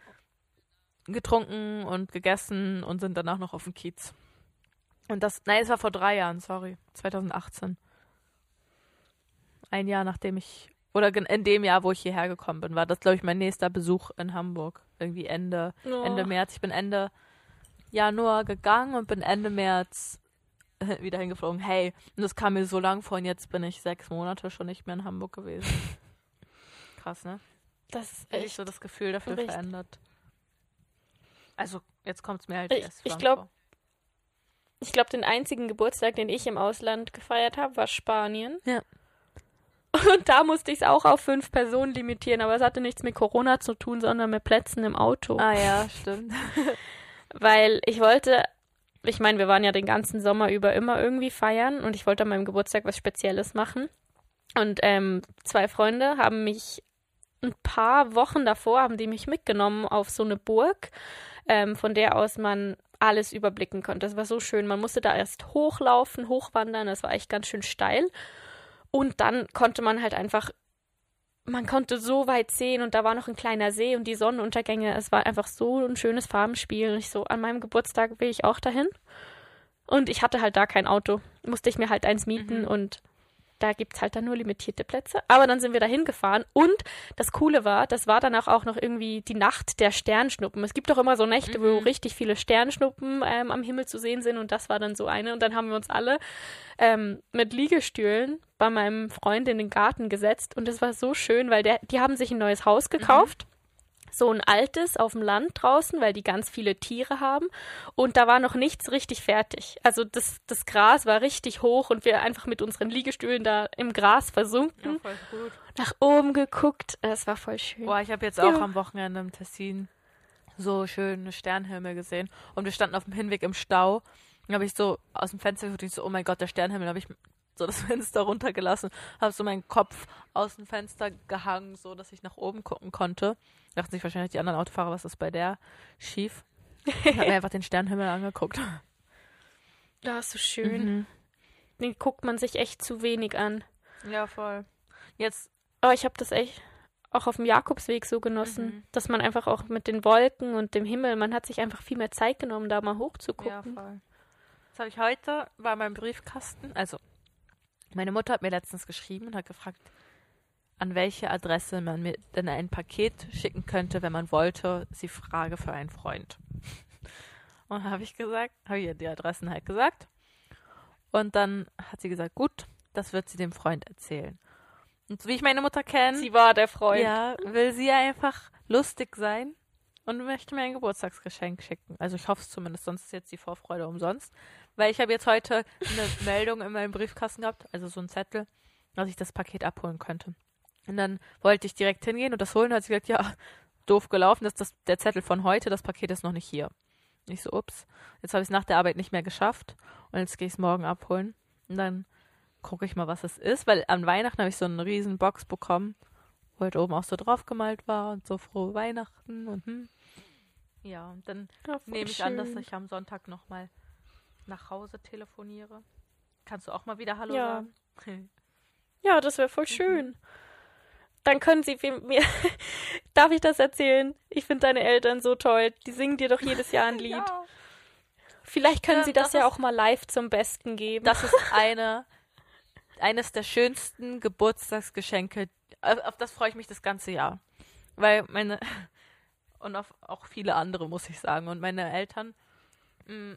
getrunken und gegessen und sind danach noch auf dem Kiez. Und das, nein, es war vor drei Jahren, sorry, 2018. Ein Jahr nachdem ich, oder in dem Jahr, wo ich hierher gekommen bin, war das, glaube ich, mein nächster Besuch in Hamburg. Irgendwie Ende, Oh. Ende März. Ich bin Ende Januar gegangen und bin Ende März wieder hingeflogen. Hey, und das kam mir so lang vor und jetzt bin ich sechs Monate schon nicht mehr in Hamburg gewesen. Krass, ne? Das ist Echt echt. so das Gefühl dafür Richtig. verändert. Also, jetzt kommt es mir halt Ich- erst ich lang glaub- vor. Ich glaube, den einzigen Geburtstag, den ich im Ausland gefeiert habe, war Spanien. Ja. Und da musste ich es auch auf fünf Personen limitieren, aber es hatte nichts mit Corona zu tun, sondern mit Plätzen im Auto. Ah ja, stimmt. Weil ich wollte, ich meine, wir waren ja den ganzen Sommer über immer irgendwie feiern und ich wollte an meinem Geburtstag was Spezielles machen. Und ähm, zwei Freunde haben mich ein paar Wochen davor, haben die mich mitgenommen auf so eine Burg, ähm, von der aus man alles überblicken konnte. Das war so schön. Man musste da erst hochlaufen, hochwandern, das war echt ganz schön steil. Und dann konnte man halt einfach, man konnte so weit sehen und da war noch ein kleiner See und die Sonnenuntergänge. Es war einfach so ein schönes Farbenspiel. Und ich so, an meinem Geburtstag will ich auch dahin. Und ich hatte halt da kein Auto. Musste ich mir halt eins mieten Mhm. und da gibt's halt dann nur limitierte Plätze. Aber dann sind wir da hingefahren und das Coole war, das war danach auch noch irgendwie die Nacht der Sternschnuppen. Es gibt doch immer so Nächte, wo Mhm. richtig viele Sternschnuppen ähm, am Himmel zu sehen sind und das war dann so eine. Und dann haben wir uns alle ähm, mit Liegestühlen bei meinem Freund in den Garten gesetzt und das war so schön, weil der, die haben sich ein neues Haus gekauft. So ein altes auf dem Land draußen, weil die ganz viele Tiere haben. Und da war noch nichts richtig fertig. Also das, das Gras war richtig hoch und wir einfach mit unseren Liegestühlen da im Gras versunken. Ja, voll gut. Nach oben geguckt. Das war voll schön. Boah, ich habe jetzt Ja. auch am Wochenende im Tessin so schöne Sternenhimmel gesehen. Und wir standen auf dem Hinweg im Stau. Dann habe ich so aus dem Fenster geguckt und ich so, oh mein Gott, der Sternenhimmel. Dann habe ich so das Fenster runtergelassen, habe so meinen Kopf aus dem Fenster gehangen, so dass ich nach oben gucken konnte. Dachten sich wahrscheinlich die anderen Autofahrer, was ist bei der schief. Ich habe mir einfach den Sternenhimmel angeguckt. Ja, ist so schön. Mhm. Den guckt man sich echt zu wenig an. Ja, voll. Jetzt, Aber ich habe das echt auch auf dem Jakobsweg so genossen, Mhm. dass man einfach auch mit den Wolken und dem Himmel, man hat sich einfach viel mehr Zeit genommen, da mal ja, hochzugucken. voll. Das habe ich heute bei meinem Briefkasten. Also, meine Mutter hat mir letztens geschrieben und hat gefragt, an welche Adresse man mir denn ein Paket schicken könnte, wenn man wollte. Sie frage für einen Freund. Und habe ich gesagt, habe ihr die Adressen halt gesagt. Und dann hat sie gesagt, gut, das wird sie dem Freund erzählen. Und so wie ich meine Mutter kenne, Sie war der Freund. ja, will sie einfach lustig sein und möchte mir ein Geburtstagsgeschenk schicken. Also ich hoffe es zumindest, sonst ist jetzt die Vorfreude umsonst. Weil ich habe jetzt heute eine Meldung in meinem Briefkasten gehabt, also so ein Zettel, dass ich das Paket abholen könnte. Und dann wollte ich direkt hingehen und das holen. Und hat sie gesagt, ja, doof gelaufen, das ist das, der Zettel von heute, das Paket ist noch nicht hier. Und ich so, ups, jetzt habe ich es nach der Arbeit nicht mehr geschafft und jetzt gehe ich es morgen abholen. Und dann gucke ich mal, was es ist, weil an Weihnachten habe ich so eine riesen Box bekommen, wo halt oben auch so drauf gemalt war und so frohe Weihnachten und hm. Ja, und dann Ja, nehme ich an, dass schön. ich am Sonntag nochmal nach Hause telefoniere. Kannst du auch mal wieder Hallo Ja. sagen? Ja, das wäre voll Mhm. schön. Dann können sie mir. Darf ich das erzählen? Ich finde deine Eltern so toll. Die singen dir doch jedes Jahr ein Lied. Ja. Vielleicht können Ja, sie das, das ja auch mal live zum Besten geben. Das ist eine, eines der schönsten Geburtstagsgeschenke. Auf, das freue ich mich das ganze Jahr. Weil meine, und auf auch viele andere, muss ich sagen. Und meine Eltern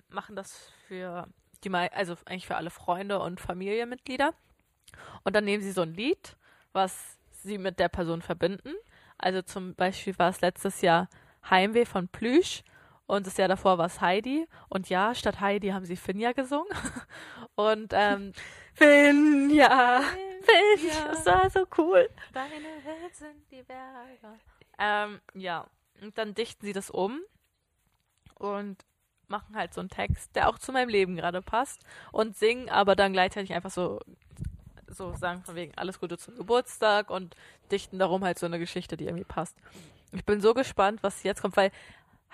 machen das für die, mei- also eigentlich für alle Freunde und Familienmitglieder. Und dann nehmen sie so ein Lied, was sie mit der Person verbinden. Also zum Beispiel war es letztes Jahr Heimweh von Plüsch und das Jahr davor war es Heidi. Und ja, statt Heidi haben sie Finja gesungen. Und ähm, Finn, ja. Finn, Ja. das war so cool. Deine Welt sind die Berge. Ähm, ja. Und dann dichten sie das um und machen halt so einen Text, der auch zu meinem Leben gerade passt und singen aber dann gleichzeitig einfach so so sagen von wegen alles Gute zum Geburtstag und dichten darum halt so eine Geschichte, die irgendwie passt. Ich bin so gespannt, was jetzt kommt, weil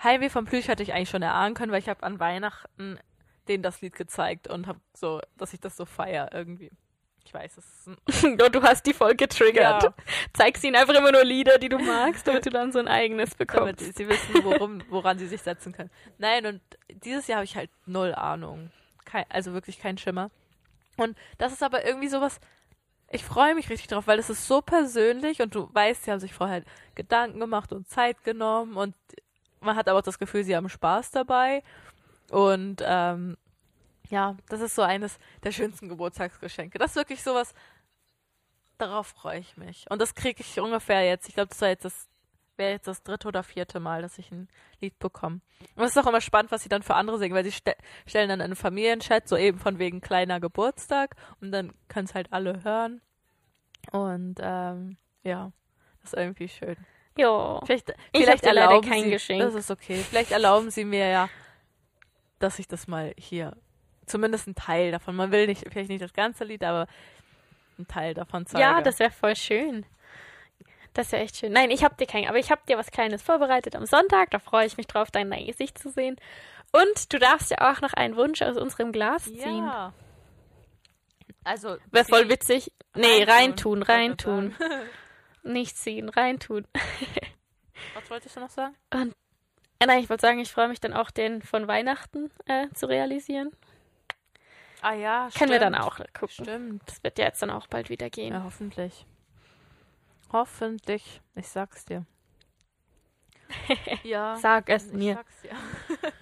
Heimweh vom Plüsch hatte ich eigentlich schon erahnen können, weil ich habe an Weihnachten denen das Lied gezeigt und habe so, dass ich das so feier irgendwie. Ich weiß, es ist ein du hast die voll getriggert. Ja. Zeigst ihnen einfach immer nur Lieder, die du magst, damit du dann so ein eigenes damit bekommst. sie wissen, worum, woran sie sich setzen können. Nein, und dieses Jahr habe ich halt null Ahnung. Kein, also wirklich kein Schimmer. Und das ist aber irgendwie sowas, ich freue mich richtig drauf, weil das ist so persönlich und du weißt, sie haben sich vorher Gedanken gemacht und Zeit genommen und man hat aber auch das Gefühl, sie haben Spaß dabei. Und ähm, ja, das ist so eines der schönsten Geburtstagsgeschenke. Das ist wirklich sowas, darauf freue ich mich. Und das kriege ich ungefähr jetzt. Ich glaube, das war jetzt das wäre jetzt das dritte oder vierte Mal, dass ich ein Lied bekomme. Und es ist auch immer spannend, was sie dann für andere singen, weil sie ste stellen dann einen Familienchat, so eben von wegen kleiner Geburtstag und dann können es halt alle hören. Und ähm, ja, das ist irgendwie schön. Ja. Vielleicht, Ich vielleicht dir leider erlauben kein sie, Geschenk. Das ist okay. Vielleicht erlauben sie mir ja, dass ich das mal hier, zumindest ein Teil davon. Man will nicht, vielleicht nicht das ganze Lied, aber ein Teil davon zeige. Ja, das wäre voll schön. Das wäre echt schön. Nein, ich habe dir kein, aber ich habe dir was Kleines vorbereitet am Sonntag. Da freue ich mich drauf, dein Gesicht zu sehen. Und du darfst ja auch noch einen Wunsch aus unserem Glas ziehen. Ja. Also, Wäre voll witzig. Nee, reintun, Reintun, reintun. Nicht ziehen, reintun. Was wolltest du noch sagen? Äh, Nein, ich wollte sagen, ich freue mich dann auch, den von Weihnachten äh, zu realisieren. Ah ja, Können wir stimmt. dann auch gucken. Stimmt. Das wird ja jetzt dann auch bald wieder gehen. Ja, hoffentlich. Hoffentlich. Ich sag's dir. ja. Sag es ich mir. sag's dir.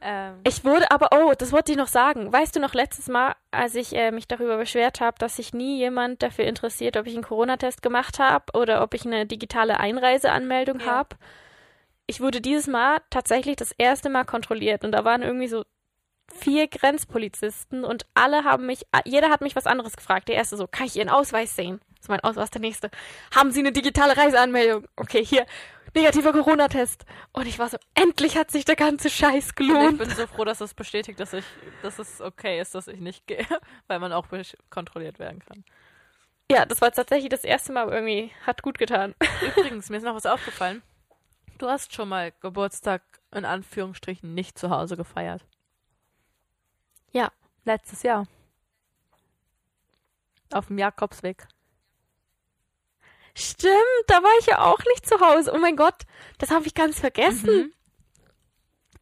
ähm, Ich wurde aber, oh, das wollte ich noch sagen. Weißt du noch letztes Mal, als ich äh, mich darüber beschwert habe, dass sich nie jemand dafür interessiert, ob ich einen Corona-Test gemacht habe oder ob ich eine digitale Einreiseanmeldung Ja. habe? ich wurde dieses Mal tatsächlich das erste Mal kontrolliert und da waren irgendwie so vier Grenzpolizisten und alle haben mich, jeder hat mich was anderes gefragt. Der erste so, kann ich Ihren Ausweis sehen? Das ist mein Ausweis, der nächste. Haben Sie eine digitale Reiseanmeldung? Okay, hier, negativer Corona-Test. Und ich war so, endlich hat sich der ganze Scheiß gelohnt. Und ich bin so froh, dass es bestätigt, dass ich, dass es okay ist, dass ich nicht gehe, weil man auch kontrolliert werden kann. Ja, das war tatsächlich das erste Mal irgendwie, hat gut getan. Übrigens, mir ist noch was aufgefallen. Du hast schon mal Geburtstag in Anführungsstrichen nicht zu Hause gefeiert. Ja. Letztes Jahr. Auf dem Jakobsweg. Stimmt, da war ich ja auch nicht zu Hause. Oh mein Gott, das habe ich ganz vergessen.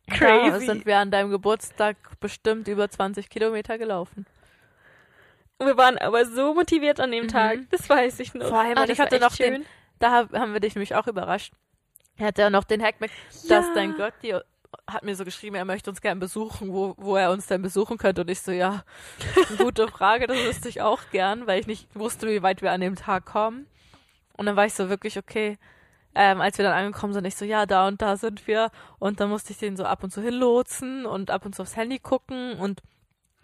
Mhm. Crazy. Da sind wir an deinem Geburtstag bestimmt über 20 Kilometer gelaufen. Wir waren aber so motiviert an dem mhm. Tag, das weiß ich noch. Vor allem, ah, ich hatte noch schön. den, da haben wir dich nämlich auch überrascht. Er hatte ja noch den Hackback, ja. dass dein Götti hat mir so geschrieben, er möchte uns gern besuchen, wo, wo er uns denn besuchen könnte. Und ich so, ja, gute Frage, das wüsste ich auch gern, weil ich nicht wusste, wie weit wir an dem Tag kommen. Und dann war ich so wirklich, okay, ähm, als wir dann angekommen sind, ich so, ja, da und da sind wir. Und dann musste ich den so ab und zu hinlotsen und ab und zu aufs Handy gucken. Und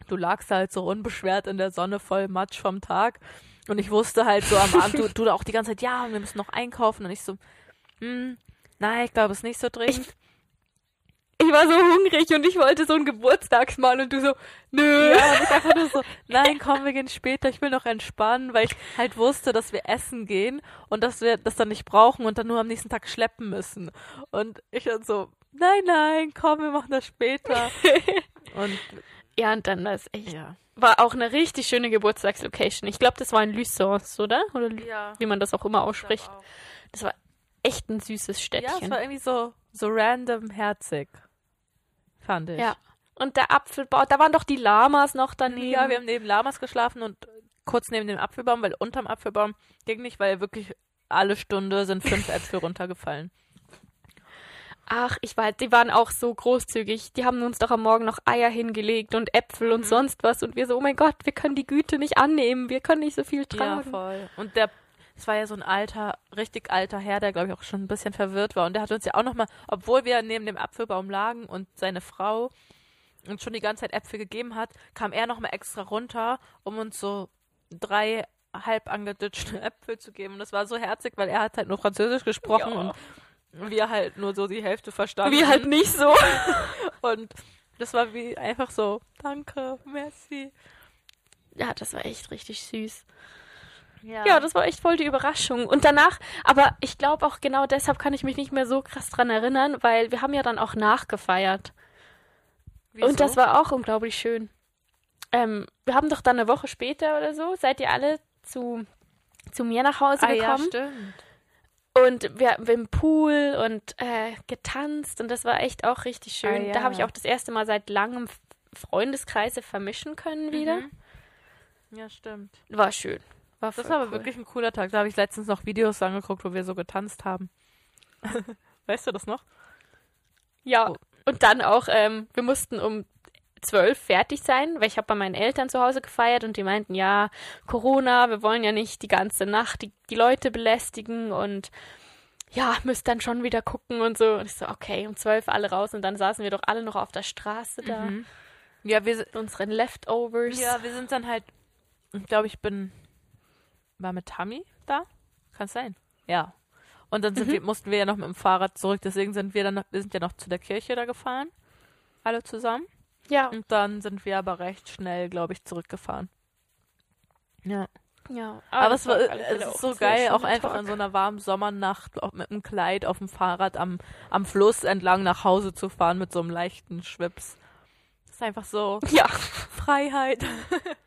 du lagst halt so unbeschwert in der Sonne voll Matsch vom Tag. Und ich wusste halt so am Abend, du, du auch die ganze Zeit, ja, wir müssen noch einkaufen. Und ich so, hm, nein, ich glaube, es ist nicht so dringend ich war so hungrig und ich wollte so ein Geburtstagsmahl und du so, nö. Ja, und ich einfach nur so, nein, komm, wir gehen später, ich will noch entspannen, weil ich halt wusste, dass wir essen gehen und dass wir das dann nicht brauchen und dann nur am nächsten Tag schleppen müssen. Und ich dann so, nein, nein, komm, wir machen das später. und ja, und dann das echt. Ja. War auch eine richtig schöne Geburtstagslocation. Ich glaube, das war in Lysons, oder? Oder ja. wie man das auch immer ausspricht. Auch. Das war echt ein süßes Städtchen. Ja, es war irgendwie so, so random herzig. Fand ich. Ja. Und der Apfelbaum, da waren doch die Lamas noch daneben. Ja, wir haben neben Lamas geschlafen und kurz neben dem Apfelbaum, weil unterm Apfelbaum ging nicht, weil wirklich alle Stunde sind fünf Äpfel runtergefallen. Ach, ich weiß, die waren auch so großzügig. Die haben uns doch am Morgen noch Eier hingelegt und Äpfel und mhm. sonst was. Und wir so, oh mein Gott, wir können die Güte nicht annehmen. Wir können nicht so viel tragen. Ja, voll. Und der es war ja so ein alter, richtig alter Herr, der, glaube ich, auch schon ein bisschen verwirrt war. Und der hat uns ja auch nochmal, obwohl wir neben dem Apfelbaum lagen und seine Frau uns schon die ganze Zeit Äpfel gegeben hat, kam er nochmal extra runter, um uns so drei halb angeditschte Äpfel zu geben. Und das war so herzig, weil er hat halt nur Französisch gesprochen ja. und wir halt nur so die Hälfte verstanden. Wir halt nicht so. und das war wie einfach so, danke, merci. Ja, das war echt richtig süß. Ja. ja, das war echt voll die Überraschung. Und danach, aber ich glaube auch genau deshalb kann ich mich nicht mehr so krass dran erinnern, weil wir haben ja dann auch nachgefeiert. Wieso? Und das war auch unglaublich schön. Ähm, wir haben doch dann eine Woche später oder so, seid ihr alle zu, zu mir nach Hause ah, gekommen. Ja, stimmt. Und wir haben im Pool und äh, getanzt und das war echt auch richtig schön. Ah, ja. Da habe ich auch das erste Mal seit langem Freundeskreise vermischen können wieder. Mhm. Ja, stimmt. War schön. War das war aber cool. wirklich ein cooler Tag. Da habe ich letztens noch Videos angeguckt, wo wir so getanzt haben. weißt du das noch? Ja. Oh. Und dann auch, ähm, wir mussten um zwölf fertig sein, weil ich habe bei meinen Eltern zu Hause gefeiert und die meinten, ja, Corona, wir wollen ja nicht die ganze Nacht die, die Leute belästigen und ja, müsst dann schon wieder gucken und so. Und ich so, okay, um zwölf alle raus und dann saßen wir doch alle noch auf der Straße da. Mhm. Ja, wir sind unseren Leftovers. Ja, wir sind dann halt, ich glaube, ich bin war mit Tammy da? Kann sein. Ja. Und dann mhm. wir, mussten wir ja noch mit dem Fahrrad zurück, deswegen sind wir dann noch, wir sind ja noch zu der Kirche da gefahren. Alle zusammen. Ja. Und dann sind wir aber recht schnell, glaube ich, zurückgefahren. Ja. Ja, aber, aber es war, es ist so geil, auch einfach Tag. in so einer warmen Sommernacht auch mit einem Kleid auf dem Fahrrad am, am Fluss entlang nach Hause zu fahren mit so einem leichten Schwips. Das ist einfach so ja. Freiheit.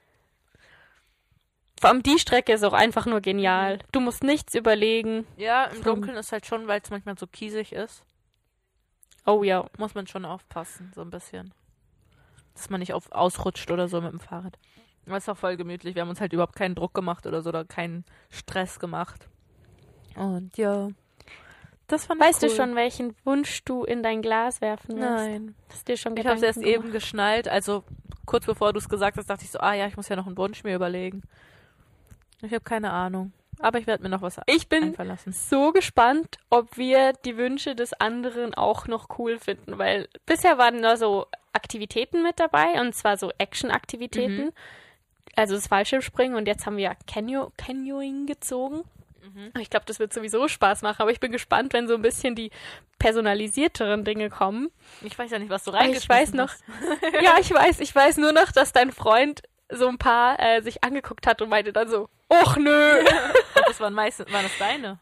Vor allem die Strecke ist auch einfach nur genial. Du musst nichts überlegen. Ja, im Dunkeln ist halt schon, weil es manchmal so kiesig ist. Oh ja. Muss man schon aufpassen, so ein bisschen. Dass man nicht auf, ausrutscht oder so mit dem Fahrrad. Aber ist auch voll gemütlich. Wir haben uns halt überhaupt keinen Druck gemacht oder so oder keinen Stress gemacht. Und ja. Das fand weißt cool. du schon, welchen Wunsch du in dein Glas werfen willst? Nein. Hast dir schon Ich habe es erst gemacht? eben geschnallt. Also kurz bevor du es gesagt hast, dachte ich so, ah ja, ich muss ja noch einen Wunsch mir überlegen. Ich habe keine Ahnung. aber ich werde mir noch was Ich bin so gespannt, ob wir die Wünsche des anderen auch noch cool finden, weil bisher waren nur so Aktivitäten mit dabei und zwar so Action-Aktivitäten. Mhm. Also das Fallschirmspringen und jetzt haben wir Canyo Canyoning gezogen. Mhm. Ich glaube, das wird sowieso Spaß machen, aber ich bin gespannt, wenn so ein bisschen die personalisierteren Dinge kommen. Ich weiß ja nicht, was du Ich weiß reingeschmissen noch, ja, ich weiß, ich weiß nur noch, dass dein Freund so ein paar äh, sich angeguckt hat und meinte dann so, och nö. Und das waren meistens, waren das deine?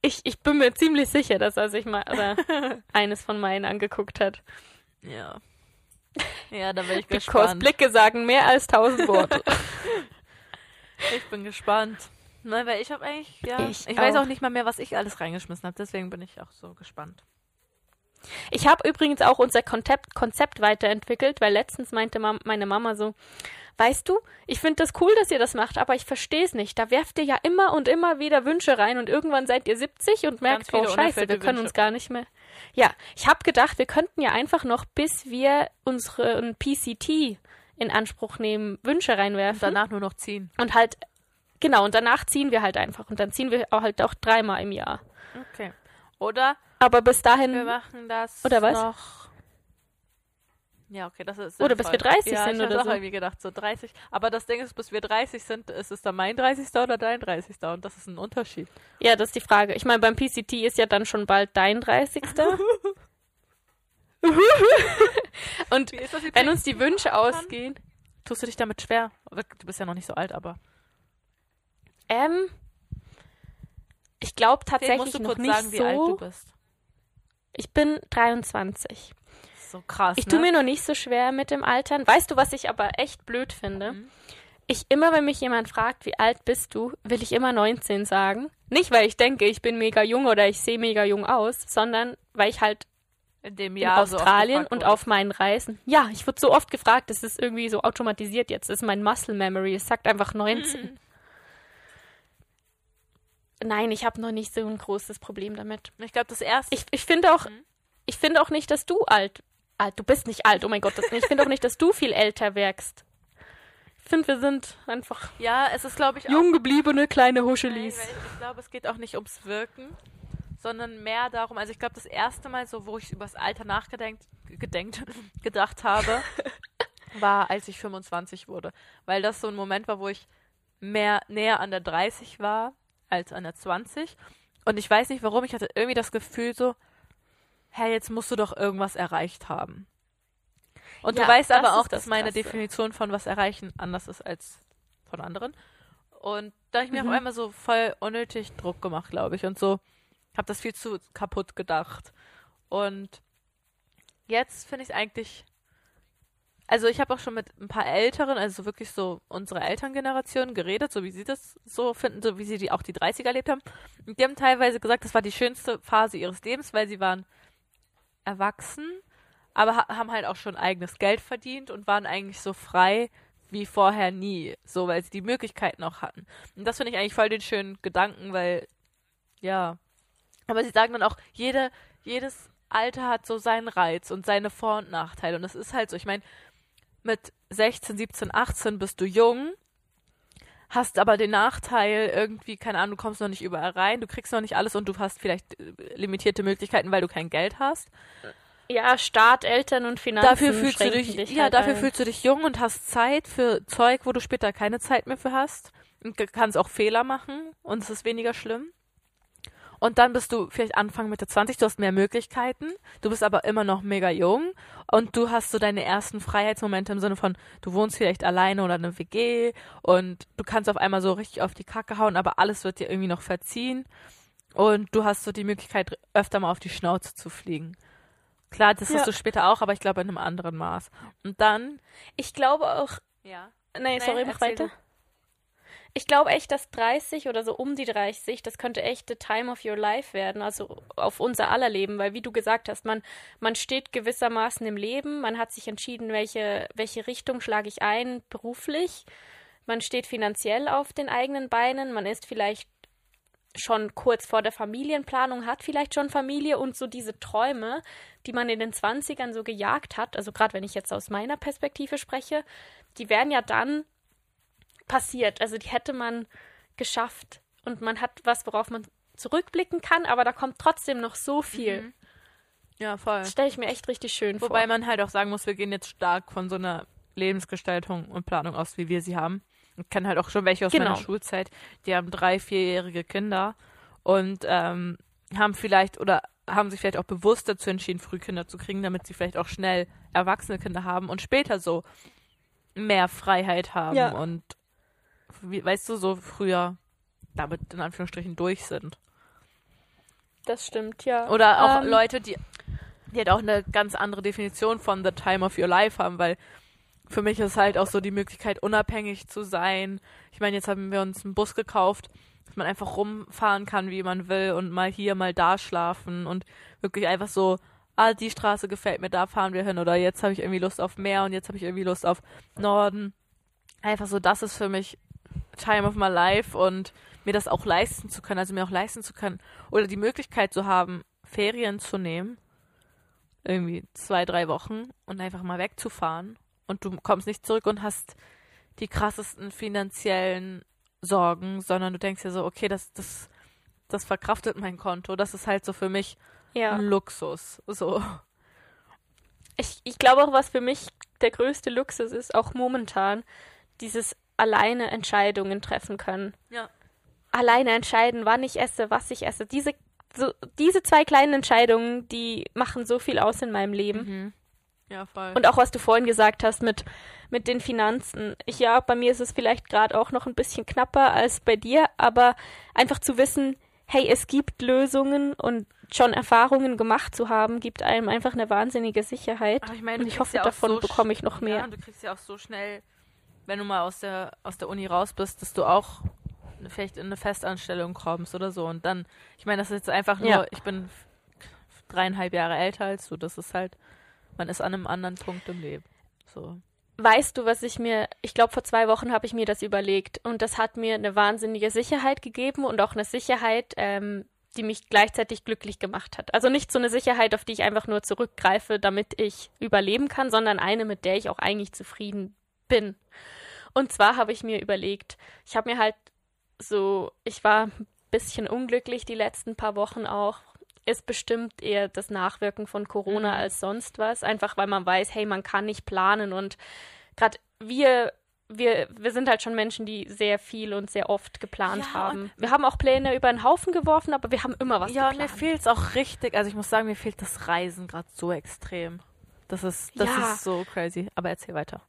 Ich, ich bin mir ziemlich sicher, dass er sich mal oder eines von meinen angeguckt hat. Ja. Ja, da bin ich Because gespannt. Blicke sagen mehr als tausend Worte. Ich bin gespannt. Nein, weil ich habe eigentlich, ja, Ich ich, weiß auch. auch nicht mal mehr, was ich alles reingeschmissen habe. Deswegen bin ich auch so gespannt. Ich habe übrigens auch unser Konzept, Konzept weiterentwickelt, weil letztens meinte Mam meine Mama so, weißt du, ich finde das cool, dass ihr das macht, aber ich verstehe es nicht. Da werft ihr ja immer und immer wieder Wünsche rein und irgendwann seid ihr 70 und merkt, oh scheiße, wir können Wünsche. uns gar nicht mehr. Ja, ich habe gedacht, wir könnten ja einfach noch, bis wir unseren PCT in Anspruch nehmen, Wünsche reinwerfen. Und danach nur noch ziehen. Und halt, genau, und danach ziehen wir halt einfach. Und dann ziehen wir auch halt auch dreimal im Jahr. Okay. Oder Aber bis wir dahin, machen das Oder was? noch. Ja, okay, das ist. Oder bis sinnvoll. wir 30 ja, sind ich oder auch so. irgendwie gedacht, so 30. Aber das Ding ist, bis wir 30 sind, ist es dann mein 30. oder dein 30. Und das ist ein Unterschied. ja, das ist die Frage. Ich meine, beim PCT ist ja dann schon bald dein 30. und das wenn uns die Wünsche ausgehen, Tust du dich damit schwer? Du bist ja noch nicht so alt, aber. ähm, ich glaube tatsächlich musst du noch kurz nicht sagen, wie alt du so. bist. Ich bin 23. So krass. Ich ne? tue mir noch nicht so schwer mit dem Altern. Weißt du, was ich aber echt blöd finde? Mhm. Ich immer, wenn mich jemand fragt, wie alt bist du, will ich immer 19 sagen. Nicht, weil ich denke, ich bin mega jung oder ich sehe mega jung aus, sondern weil ich halt in dem in Jahr so oft Australien gefragt und auf meinen Reisen. Ja, ich wurde so oft gefragt, das ist irgendwie so automatisiert jetzt. Das ist mein Muscle Memory. Es sagt einfach 19. Nein, ich habe noch nicht so ein großes Problem damit. Ich glaube, das erste. Ich, ich finde auch, Mhm. ich finde auch nicht, dass du alt, alt, du bist nicht alt, oh mein Gott, das, ich finde auch nicht, dass du viel älter wirkst. Ich finde, wir sind einfach ja, es ist, glaube ich, auch. jung gebliebene kleine Nein, Huschelis. weil ich, ich glaube, es geht auch nicht ums Wirken, sondern mehr darum. Also, ich glaube, das erste Mal, so, wo ich über das Alter nachgedenkt, gedenkt, gedacht habe, war, als ich 25 wurde. Weil das so ein Moment war, wo ich mehr näher an der 30 war als an der 20. Und ich weiß nicht warum, ich hatte irgendwie das Gefühl so, hey, jetzt musst du doch irgendwas erreicht haben. Und Ja, du weißt aber auch, das dass meine Krasse. Definition von was erreichen anders ist als von anderen. Und da hab ich mir Mhm. auf einmal so voll unnötig Druck gemacht, glaube ich. Und so habe das viel zu kaputt gedacht. Und jetzt finde ich es eigentlich. Also ich habe auch schon mit ein paar Älteren, also wirklich so unsere Elterngeneration geredet, so wie sie das so finden, so wie sie die auch die 30er erlebt haben. Und die haben teilweise gesagt, das war die schönste Phase ihres Lebens, weil sie waren erwachsen, aber ha haben halt auch schon eigenes Geld verdient und waren eigentlich so frei wie vorher nie, so weil sie die Möglichkeiten auch hatten. Und das finde ich eigentlich voll den schönen Gedanken, weil ja, aber sie sagen dann auch, jede, jedes Alter hat so seinen Reiz und seine Vor- und Nachteile. Und das ist halt so. Ich meine, mit 16, 17, 18 bist du jung, hast aber den Nachteil irgendwie, keine Ahnung, du kommst noch nicht überall rein, du kriegst noch nicht alles und du hast vielleicht äh, limitierte Möglichkeiten, weil du kein Geld hast. Ja, Staat, Eltern und Finanzen Dafür fühlst du dich, dich ja, halt dafür ein. fühlst du dich jung und hast Zeit für Zeug, wo du später keine Zeit mehr für hast. Und kannst auch Fehler machen und es ist weniger schlimm. Und dann bist du vielleicht Anfang Mitte 20, du hast mehr Möglichkeiten, du bist aber immer noch mega jung und du hast so deine ersten Freiheitsmomente im Sinne von, du wohnst vielleicht alleine oder in einer WG und du kannst auf einmal so richtig auf die Kacke hauen, aber alles wird dir irgendwie noch verziehen und du hast so die Möglichkeit, öfter mal auf die Schnauze zu fliegen. Klar, das Ja. hast du später auch, aber ich glaube in einem anderen Maß. Und dann. Ich glaube auch, Ja. nee, sorry, mach weiter. Ich glaube echt, dass 30 oder so um die 30, das könnte echt the time of your life werden, also auf unser aller Leben, weil wie du gesagt hast, man, man steht gewissermaßen im Leben, man hat sich entschieden, welche, welche Richtung schlage ich ein beruflich, man steht finanziell auf den eigenen Beinen, man ist vielleicht schon kurz vor der Familienplanung, hat vielleicht schon Familie und so diese Träume, die man in den 20ern so gejagt hat, also gerade wenn ich jetzt aus meiner Perspektive spreche, die wären ja dann passiert. Also die hätte man geschafft und man hat was, worauf man zurückblicken kann, aber da kommt trotzdem noch so viel. Mhm. Ja, voll. Das stelle ich mir echt richtig schön Wobei vor. man halt auch sagen muss, wir gehen jetzt stark von so einer Lebensgestaltung und Planung aus, wie wir sie haben. Ich kenne halt auch schon welche aus Genau. meiner Schulzeit, die haben drei, vierjährige Kinder und ähm, haben vielleicht oder haben sich vielleicht auch bewusst dazu entschieden, früh Kinder zu kriegen, damit sie vielleicht auch schnell erwachsene Kinder haben und später so mehr Freiheit haben Ja. und wie, weißt du, so früher damit in Anführungsstrichen durch sind. Das stimmt, ja. Oder auch Ähm, Leute, die, die halt auch eine ganz andere Definition von the time of your life haben, weil für mich ist halt auch so die Möglichkeit, unabhängig zu sein. Ich meine, jetzt haben wir uns einen Bus gekauft, dass man einfach rumfahren kann, wie man will und mal hier, mal da schlafen und wirklich einfach so, ah, die Straße gefällt mir, da fahren wir hin oder jetzt habe ich irgendwie Lust auf Meer und jetzt habe ich irgendwie Lust auf Norden. Einfach so, das ist für mich Time of my life und mir das auch leisten zu können, also mir auch leisten zu können oder die Möglichkeit zu haben, Ferien zu nehmen, irgendwie zwei, drei Wochen und einfach mal wegzufahren und du kommst nicht zurück und hast die krassesten finanziellen Sorgen, sondern du denkst dir so, okay, das, das, das verkraftet mein Konto, das ist halt so für mich ja. ein Luxus, so. Ich, ich glaube auch, was für mich der größte Luxus ist, auch momentan, dieses alleine Entscheidungen treffen können. Ja. Alleine entscheiden, wann ich esse, was ich esse. Diese, so, diese zwei kleinen Entscheidungen, die machen so viel aus in meinem Leben. Mhm. Ja, voll. Und auch was du vorhin gesagt hast mit, mit den Finanzen. Ich, ja, bei mir ist es vielleicht gerade auch noch ein bisschen knapper als bei dir, aber einfach zu wissen, hey, es gibt Lösungen und schon Erfahrungen gemacht zu haben, gibt einem einfach eine wahnsinnige Sicherheit. Aber ich meine, und ich hoffe, ja davon so bekomme ich noch mehr. Ja, und du kriegst ja auch so schnell, wenn du mal aus der, aus der Uni raus bist, dass du auch vielleicht in eine Festanstellung kommst oder so. Und dann, ich meine, das ist jetzt einfach nur, Ja. ich bin dreieinhalb Jahre älter als du. Das ist halt, man ist an einem anderen Punkt im Leben. So. Weißt du, was ich mir, ich glaube, vor zwei Wochen habe ich mir das überlegt und das hat mir eine wahnsinnige Sicherheit gegeben und auch eine Sicherheit, ähm, die mich gleichzeitig glücklich gemacht hat. Also nicht so eine Sicherheit, auf die ich einfach nur zurückgreife, damit ich überleben kann, sondern eine, mit der ich auch eigentlich zufrieden bin. Und zwar habe ich mir überlegt, ich habe mir halt so, ich war ein bisschen unglücklich die letzten paar Wochen auch. Ist bestimmt eher das Nachwirken von Corona Mhm. als sonst was. Einfach weil man weiß, hey, man kann nicht planen und gerade wir, wir, wir sind halt schon Menschen, die sehr viel und sehr oft geplant Ja, haben. Wir haben auch Pläne über den Haufen geworfen, aber wir haben immer was ja, und mir geplant. fehlt es auch richtig. Also ich muss sagen, mir fehlt das Reisen gerade so extrem. Das ist, das Ja. ist so crazy. Aber erzähl weiter.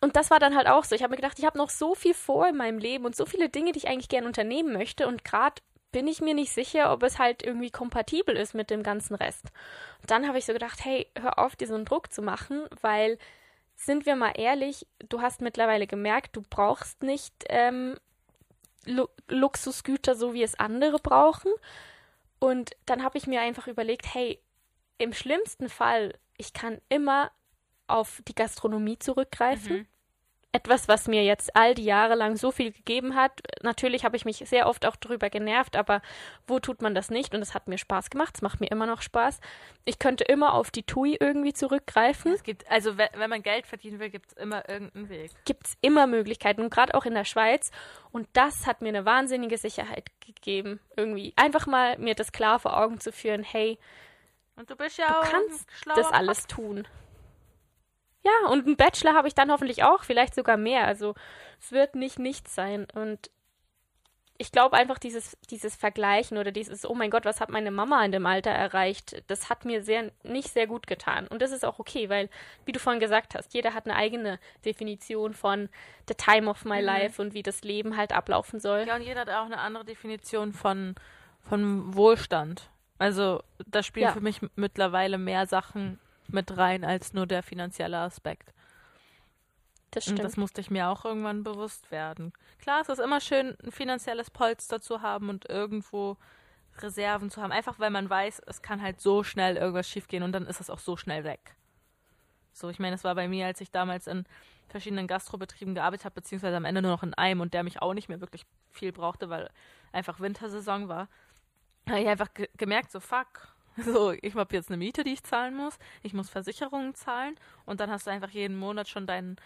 Und das war dann halt auch so. Ich habe mir gedacht, ich habe noch so viel vor in meinem Leben und so viele Dinge, die ich eigentlich gerne unternehmen möchte. Und gerade bin ich mir nicht sicher, ob es halt irgendwie kompatibel ist mit dem ganzen Rest. Und dann habe ich so gedacht, hey, hör auf, dir so einen Druck zu machen, weil, sind wir mal ehrlich, du hast mittlerweile gemerkt, du brauchst nicht ähm, Lu Luxusgüter, so wie es andere brauchen. Und dann habe ich mir einfach überlegt, hey, im schlimmsten Fall, ich kann immer auf die Gastronomie zurückgreifen. Mhm. Etwas, was mir jetzt all die Jahre lang so viel gegeben hat. Natürlich habe ich mich sehr oft auch darüber genervt, aber wo tut man das nicht? Und es hat mir Spaß gemacht. Es macht mir immer noch Spaß. Ich könnte immer auf die TUI irgendwie zurückgreifen. Es gibt, also we- wenn man Geld verdienen will, gibt es immer irgendeinen Weg. Gibt es immer Möglichkeiten. Und gerade auch in der Schweiz. Und das hat mir eine wahnsinnige Sicherheit gegeben. Irgendwie einfach mal mir das klar vor Augen zu führen. Hey, Und du bist ja Du auch kannst das alles tun. Ja, und einen Bachelor habe ich dann hoffentlich auch, vielleicht sogar mehr. Also es wird nicht nichts sein. Und ich glaube einfach, dieses, dieses Vergleichen oder dieses, oh mein Gott, was hat meine Mama in dem Alter erreicht, das hat mir sehr, nicht sehr gut getan. Und das ist auch okay, weil, wie du vorhin gesagt hast, jeder hat eine eigene Definition von the time of my Mhm. life und wie das Leben halt ablaufen soll. Ja, und jeder hat auch eine andere Definition von, von Wohlstand. Also da spielen Ja. für mich mittlerweile mehr Sachen mit rein als nur der finanzielle Aspekt. Das Und stimmt. das musste ich mir auch irgendwann bewusst werden. Klar, es ist immer schön, ein finanzielles Polster zu haben und irgendwo Reserven zu haben. Einfach weil man weiß, es kann halt so schnell irgendwas schiefgehen und dann ist es auch so schnell weg. So, ich meine, das war bei mir, als ich damals in verschiedenen Gastrobetrieben gearbeitet habe, beziehungsweise am Ende nur noch in einem und der mich auch nicht mehr wirklich viel brauchte, weil einfach Wintersaison war. habe ich einfach ge gemerkt, so fuck. So, ich habe jetzt eine Miete, die ich zahlen muss. Ich muss Versicherungen zahlen und dann hast du einfach jeden Monat schon deinen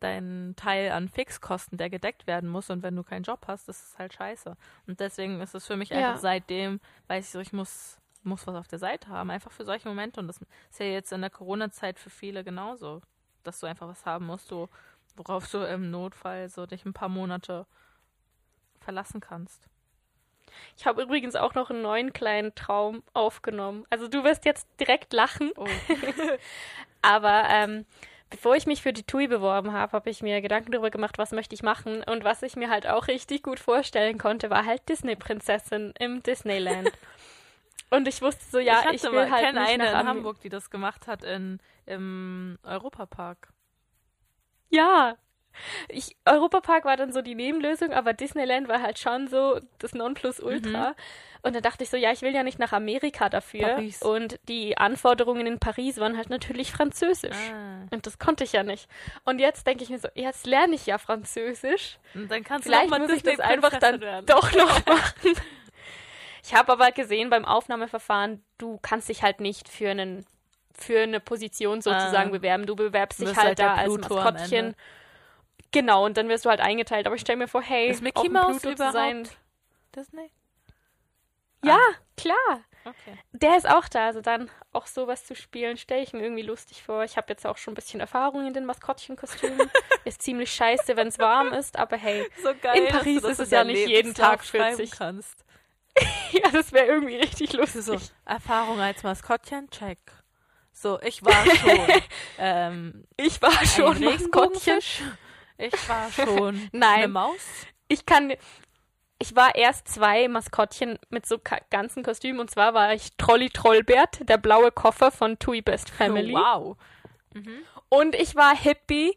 dein Teil an Fixkosten, der gedeckt werden muss. Und wenn du keinen Job hast, das ist halt scheiße. Und deswegen ist es für mich einfach Ja. seitdem, weiß ich so, ich muss, muss was auf der Seite haben. Einfach für solche Momente. Und das ist ja jetzt in der Corona-Zeit für viele genauso. Dass du einfach was haben musst, du, worauf du im Notfall so dich ein paar Monate verlassen kannst. Ich habe übrigens auch noch einen neuen kleinen Traum aufgenommen. Also du wirst jetzt direkt lachen, Oh. aber ähm, bevor ich mich für die TUI beworben habe, habe ich mir Gedanken darüber gemacht, was möchte ich machen. Und was ich mir halt auch richtig gut vorstellen konnte, war halt Disney-Prinzessin im Disneyland. Und ich wusste so, ja, ich, ich, will mal, halt kenne nicht eine nach in Am- Hamburg, die das gemacht hat in, im Europapark. Ja. Ich, Europapark war dann so die Nebenlösung, aber Disneyland war halt schon so das Nonplusultra. Und dann dachte ich so, ja, ich will ja nicht nach Amerika dafür. Paris. Und die Anforderungen in Paris waren halt natürlich Französisch. Ah. Und das konnte ich ja nicht. Und jetzt denke ich mir so, jetzt lerne ich ja Französisch. Und dann kannst Vielleicht du muss ich das einfach dann werden. doch noch machen. Ich habe aber gesehen beim Aufnahmeverfahren, du kannst dich halt nicht für einen für eine Position sozusagen Ah. bewerben. Du bewerbst dich halt halt da als Maskottchen. Genau, und dann wirst du halt eingeteilt. Aber ich stelle mir vor, hey, Ist Mickey Mouse überhaupt sein. Disney? Ja, klar. Okay. Der ist auch da. Also dann auch sowas zu spielen, stelle ich mir irgendwie lustig vor. Ich habe jetzt auch schon ein bisschen Erfahrung in den Maskottchenkostümen. ist ziemlich scheiße, wenn es warm ist, aber hey, So geil, In Paris ist es ja nicht jeden Tag Lebenslauf schreiben 40. kannst. ja, das wäre irgendwie richtig lustig. So, Erfahrung als Maskottchen, check. So, ich war schon ähm, Ich war schon Maskottchen. Ich war schon Nein. eine Maus. Ich kann. Ich war erst zwei Maskottchen mit so ganzen Kostümen. Und zwar war ich Trolli Trollbert, der blaue Koffer von Tui Best Family. Wow. Und ich war Hippie,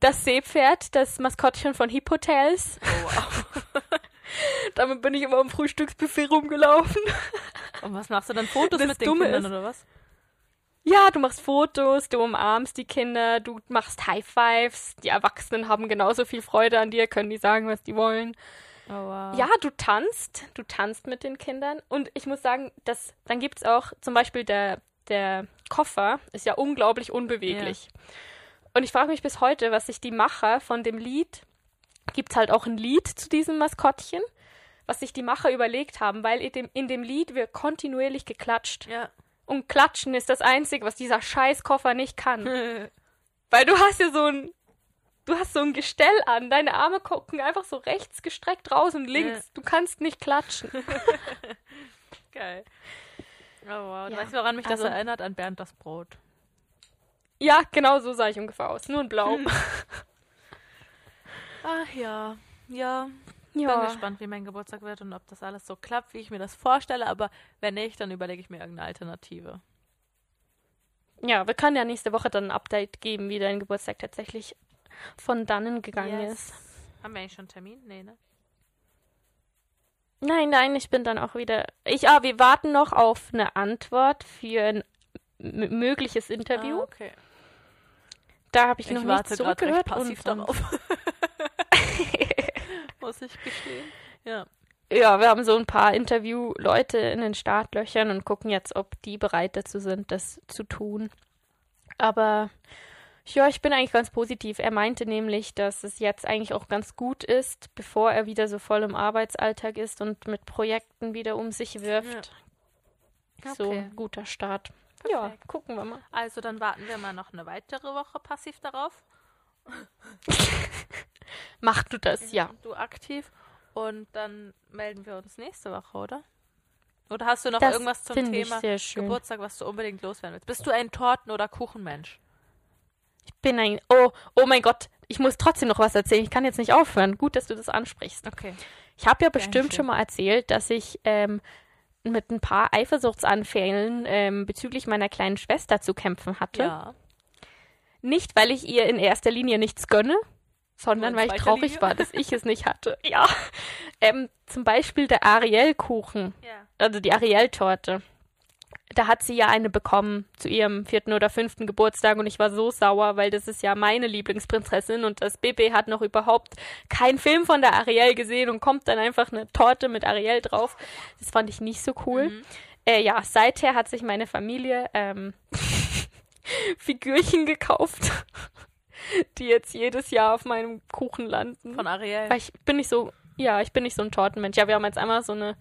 das Seepferd, das Maskottchen von Hippotels. Oh, wow. Damit bin ich immer am Frühstücksbuffet rumgelaufen. Und was machst du dann? Fotos Das mit den Dumme Kindern ist- oder was? Ja, du machst Fotos, du umarmst die Kinder, du machst High Fives. Die Erwachsenen haben genauso viel Freude an dir, können die sagen, was die wollen. Oh, wow. Ja, du tanzt, du tanzt mit den Kindern. Und ich muss sagen, dass, dann gibt's auch zum Beispiel der, der Koffer ist ja unglaublich unbeweglich. Und ich frage mich bis heute, was sich die Macher von dem Lied, gibt's halt auch ein Lied zu diesem Maskottchen, was sich die Macher überlegt haben, weil in dem, in dem Lied wird kontinuierlich geklatscht. Ja. Und klatschen ist das Einzige, was dieser Scheißkoffer nicht kann. Weil du hast ja so ein, du hast so ein Gestell an, deine Arme gucken einfach so rechts gestreckt raus und links. Du kannst nicht klatschen. Geil. Oh, wow. Du Ja, weißt, woran mich das also- erinnert? An Bernd das Brot. Ja, genau so sah ich ungefähr aus. Nur in Blau. Ach ja. Ja. Bin ja. gespannt, wie mein Geburtstag wird und ob das alles so klappt, wie ich mir das vorstelle. Aber wenn nicht, dann überlege ich mir irgendeine Alternative. ja, wir können ja nächste Woche dann ein Update geben, wie dein Geburtstag tatsächlich von dannen gegangen ist. Haben wir eigentlich schon einen Termin? Nee, ne? Nein, nein, ich bin dann auch wieder. Ich, ah, wir warten noch auf eine Antwort für ein mögliches Interview. Ah, okay. Da habe ich, Ich noch warte nichts zurückgehört. passiv und, und, darauf. Muss ich gestehen. Ja. ja, wir haben so ein paar Interviewleute in den Startlöchern und gucken jetzt, ob die bereit dazu sind, das zu tun. Aber ja, ich bin eigentlich ganz positiv. Er meinte nämlich, dass es jetzt eigentlich auch ganz gut ist, bevor er wieder so voll im Arbeitsalltag ist und mit Projekten wieder um sich wirft. So Okay. ein guter Start. Ja, Perfekt. gucken wir mal. Also dann warten wir mal noch eine weitere Woche passiv darauf. Mach du das, ja. Du aktiv. Und dann melden wir uns nächste Woche, oder? Oder hast du noch Das irgendwas zum Thema. Geburtstag, was du unbedingt loswerden willst? Bist du ein Torten- oder Kuchenmensch? Ich bin ein. Oh, oh mein Gott. Ich muss trotzdem noch was erzählen. Ich kann jetzt nicht aufhören. Gut, dass du das ansprichst. Okay. Ich habe ja bestimmt Dankeschön. schon mal erzählt, dass ich ähm, mit ein paar Eifersuchtsanfällen ähm, bezüglich meiner kleinen Schwester zu kämpfen hatte. Ja. Nicht, weil ich ihr in erster Linie nichts gönne, sondern weil ich traurig Linie? war, dass ich es nicht hatte. Ja. Ähm, zum Beispiel der Ariel-Kuchen, Ja. also die Ariel-Torte. Da hat sie ja eine bekommen zu ihrem vierten oder fünften Geburtstag und ich war so sauer, weil das ist ja meine Lieblingsprinzessin und das Baby hat noch überhaupt keinen Film von der Ariel gesehen und kommt dann einfach eine Torte mit Ariel drauf. Das fand ich nicht so cool. Mhm. Äh, ja, seither hat sich meine Familie ähm, Figürchen gekauft die jetzt jedes Jahr auf meinem Kuchen landen. Von Ariel. Weil ich bin nicht so, ja, ich bin nicht so ein Tortenmensch. Ja, wir haben jetzt einmal so eine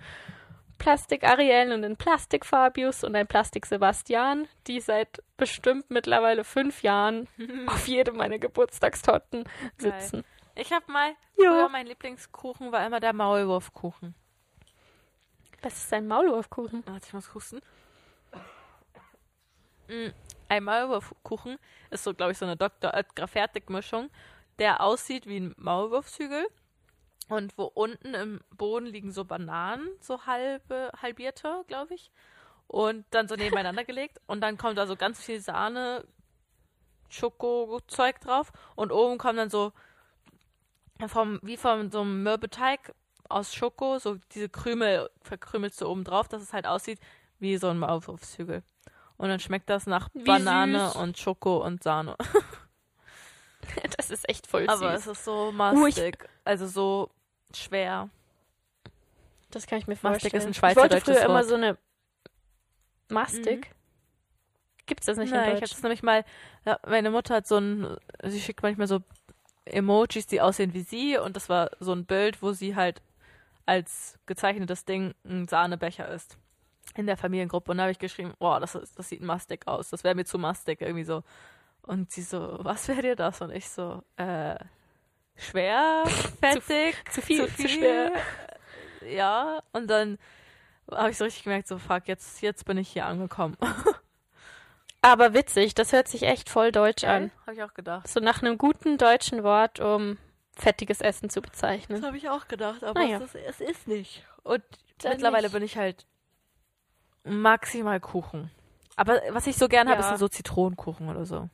Plastik Ariel und einen Plastik Fabius und ein Plastik Sebastian, die seit bestimmt mittlerweile fünf Jahren auf jedem meiner Geburtstagstorten sitzen. Ich habe mal, Ja. früher mein Lieblingskuchen war immer der Maulwurfkuchen. Was ist ein Maulwurfkuchen? Warte, ich muss husten. Ein Maulwurfkuchen ist so, glaube ich, so eine Dr. Oetker Fertigmischung, der aussieht wie ein Maulwurfshügel und wo unten im Boden liegen so Bananen, so halbe, halbierte, glaube ich, und dann so nebeneinander gelegt und dann kommt da so ganz viel Sahne, Schokozeug drauf und oben kommt dann so vom, wie von so einem Mürbeteig aus Schoko, so diese Krümel verkrümelt so oben drauf, dass es halt aussieht wie so ein Maulwurfshügel. Und dann schmeckt das nach Wie Banane süß. und Schoko und Sahne. Das ist echt voll Aber süß. es ist so Uh, ich- mastig, also so schwer. Das kann ich mir vorstellen. ist ein ich wollte schweizerdeutsches früher immer Wort. Mhm. so eine Mastik. Gibt's das nicht Nein, in ich Deutsch? es nämlich mal, ja, meine Mutter hat so ein, sie schickt manchmal so Emojis, die aussehen wie sie und das war so ein Bild, wo sie halt als gezeichnetes Ding ein Sahnebecher ist. In der Familiengruppe. Und da habe ich geschrieben, boah, das, ist, das sieht mastig aus. Das wäre mir zu mastig, irgendwie so. Und sie so, was wäre dir das? Und ich so, äh, schwer, fettig, zu viel, zu schwer. Ja, und dann habe ich so richtig gemerkt, so, fuck, jetzt, jetzt bin ich hier angekommen. Aber witzig, das hört sich echt voll deutsch an. Habe ich auch gedacht. So nach einem guten deutschen Wort, um fettiges Essen zu Das bezeichnen. habe ich auch gedacht, aber Naja. es, ist, es ist nicht. Und Dann mittlerweile nicht. bin ich halt maximal Kuchen. Aber was ich so gerne habe, Ja. sind so Zitronenkuchen oder so.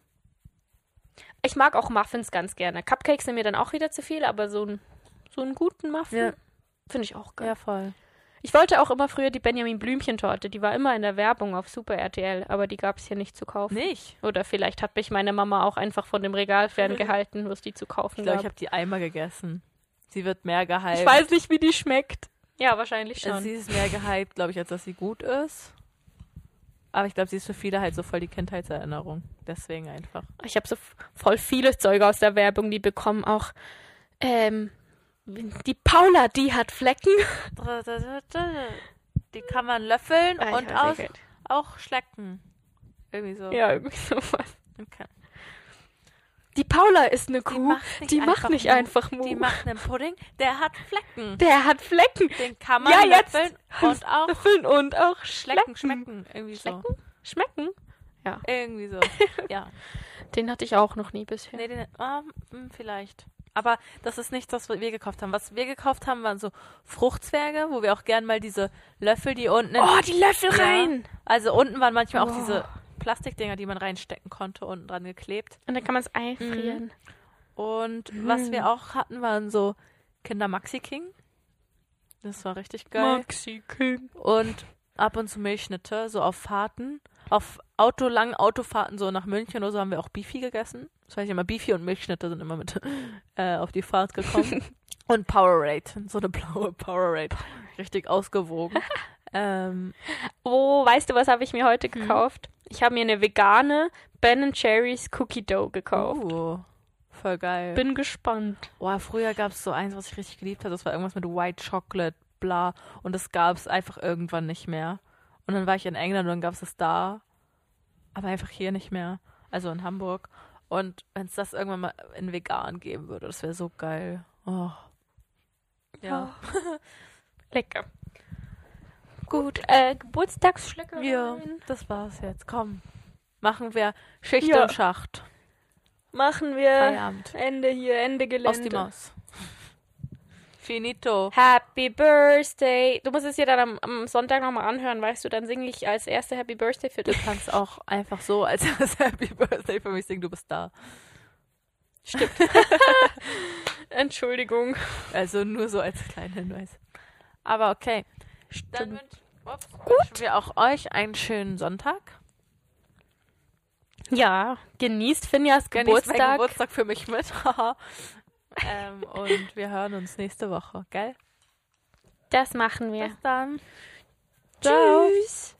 Ich mag auch Muffins ganz gerne. Cupcakes sind mir dann auch wieder zu viel, aber so, ein, so einen guten Muffin Ja. finde ich auch geil. Ja, voll. Ich wollte auch immer früher die Benjamin Blümchen-Torte. Die war immer in der Werbung auf Super RTL, aber die gab es hier nicht zu kaufen. Nicht? Oder vielleicht hat mich meine Mama auch einfach von dem Regal ferngehalten, wo es die zu kaufen Ich glaube, ich gab. habe die einmal gegessen. Sie wird mehr gehypt. Ich weiß nicht, wie die schmeckt. Ja, wahrscheinlich schon. Also sie ist mehr gehypt, glaube ich, als dass sie gut ist. Aber ich glaube, sie ist für viele halt so voll die Kindheitserinnerung. Deswegen einfach. Ich habe so voll viele Zeuge aus der Werbung, die bekommen auch. Ähm, die Paula, die hat Flecken. Die kann man löffeln Ah, und aus, auch schlecken. Irgendwie so. Ja, irgendwie sowas. Okay. Die Paula ist eine Die Kuh. macht nicht Die macht einfach nicht Mu. einfach Mu. Die macht einen Pudding, der hat Flecken. Der hat Flecken. Den kann man Ja, löffeln und auch Löffeln und auch schlecken, schlecken. schmecken. Irgendwie so. Schlecken? Schmecken? Irgendwie so. Ja. Den hatte ich auch noch nie bisher. Nee, den, ah, hm, vielleicht. Aber das ist nichts, was wir gekauft haben. Was wir gekauft haben, waren so Fruchtzwerge, wo wir auch gern mal diese Löffel, die unten. Oh, die Löffel Ja. rein! Also unten waren manchmal auch Wow. diese Plastikdinger, die man reinstecken konnte, unten dran geklebt. Und dann kann man es einfrieren. Und Mm. was wir auch hatten, waren so Kinder Maxi King. Das war richtig geil. Maxi King. Und ab und zu Milchschnitte, so auf Fahrten. Auf Auto, langen Autofahrten, so nach München oder so, haben wir auch Beefy gegessen. Das weiß ich immer, Beefy und Milchschnitte sind immer mit äh, auf die Fahrt gekommen. und Powerade, so eine blaue Powerade. Richtig ausgewogen. ähm, Oh, weißt du, was habe ich mir heute Hm. gekauft? Ich habe mir eine vegane Ben Cherries Cookie Dough gekauft. oh, voll geil. Bin gespannt. Boah, früher gab es so eins, was ich richtig geliebt habe. Das war irgendwas mit White Chocolate, bla. Und das gab es einfach irgendwann nicht mehr. Und dann war ich in England und dann gab es das da. Aber einfach hier nicht mehr. Also in Hamburg. Und wenn es das irgendwann mal in vegan geben würde, das wäre so geil. Oh. Ja. Lecker. Gut, äh, Geburtstagsschlecker. Ja, das war's jetzt. Komm. Machen wir Schicht Ja. und Schacht. Machen wir Feierabend. Ende hier, Ende Gelände. Aus die Maus. Finito. Happy Birthday. Du musst es dir dann am, am Sonntag nochmal anhören, weißt du, dann singe ich als erste Happy Birthday für Du dich. kannst auch einfach so als Happy Birthday für mich singen, du bist da. Entschuldigung. Also nur so als kleiner Hinweis. Aber okay. Dann Stimmt. wünsch, ups, wünschen wir auch euch einen schönen Sonntag. Ja, genießt Finjas Genießt Geburtstag. Geburtstag für mich mit. ähm, und wir hören uns nächste Woche, gell? Das machen wir. Bis dann. Ciao. Tschüss.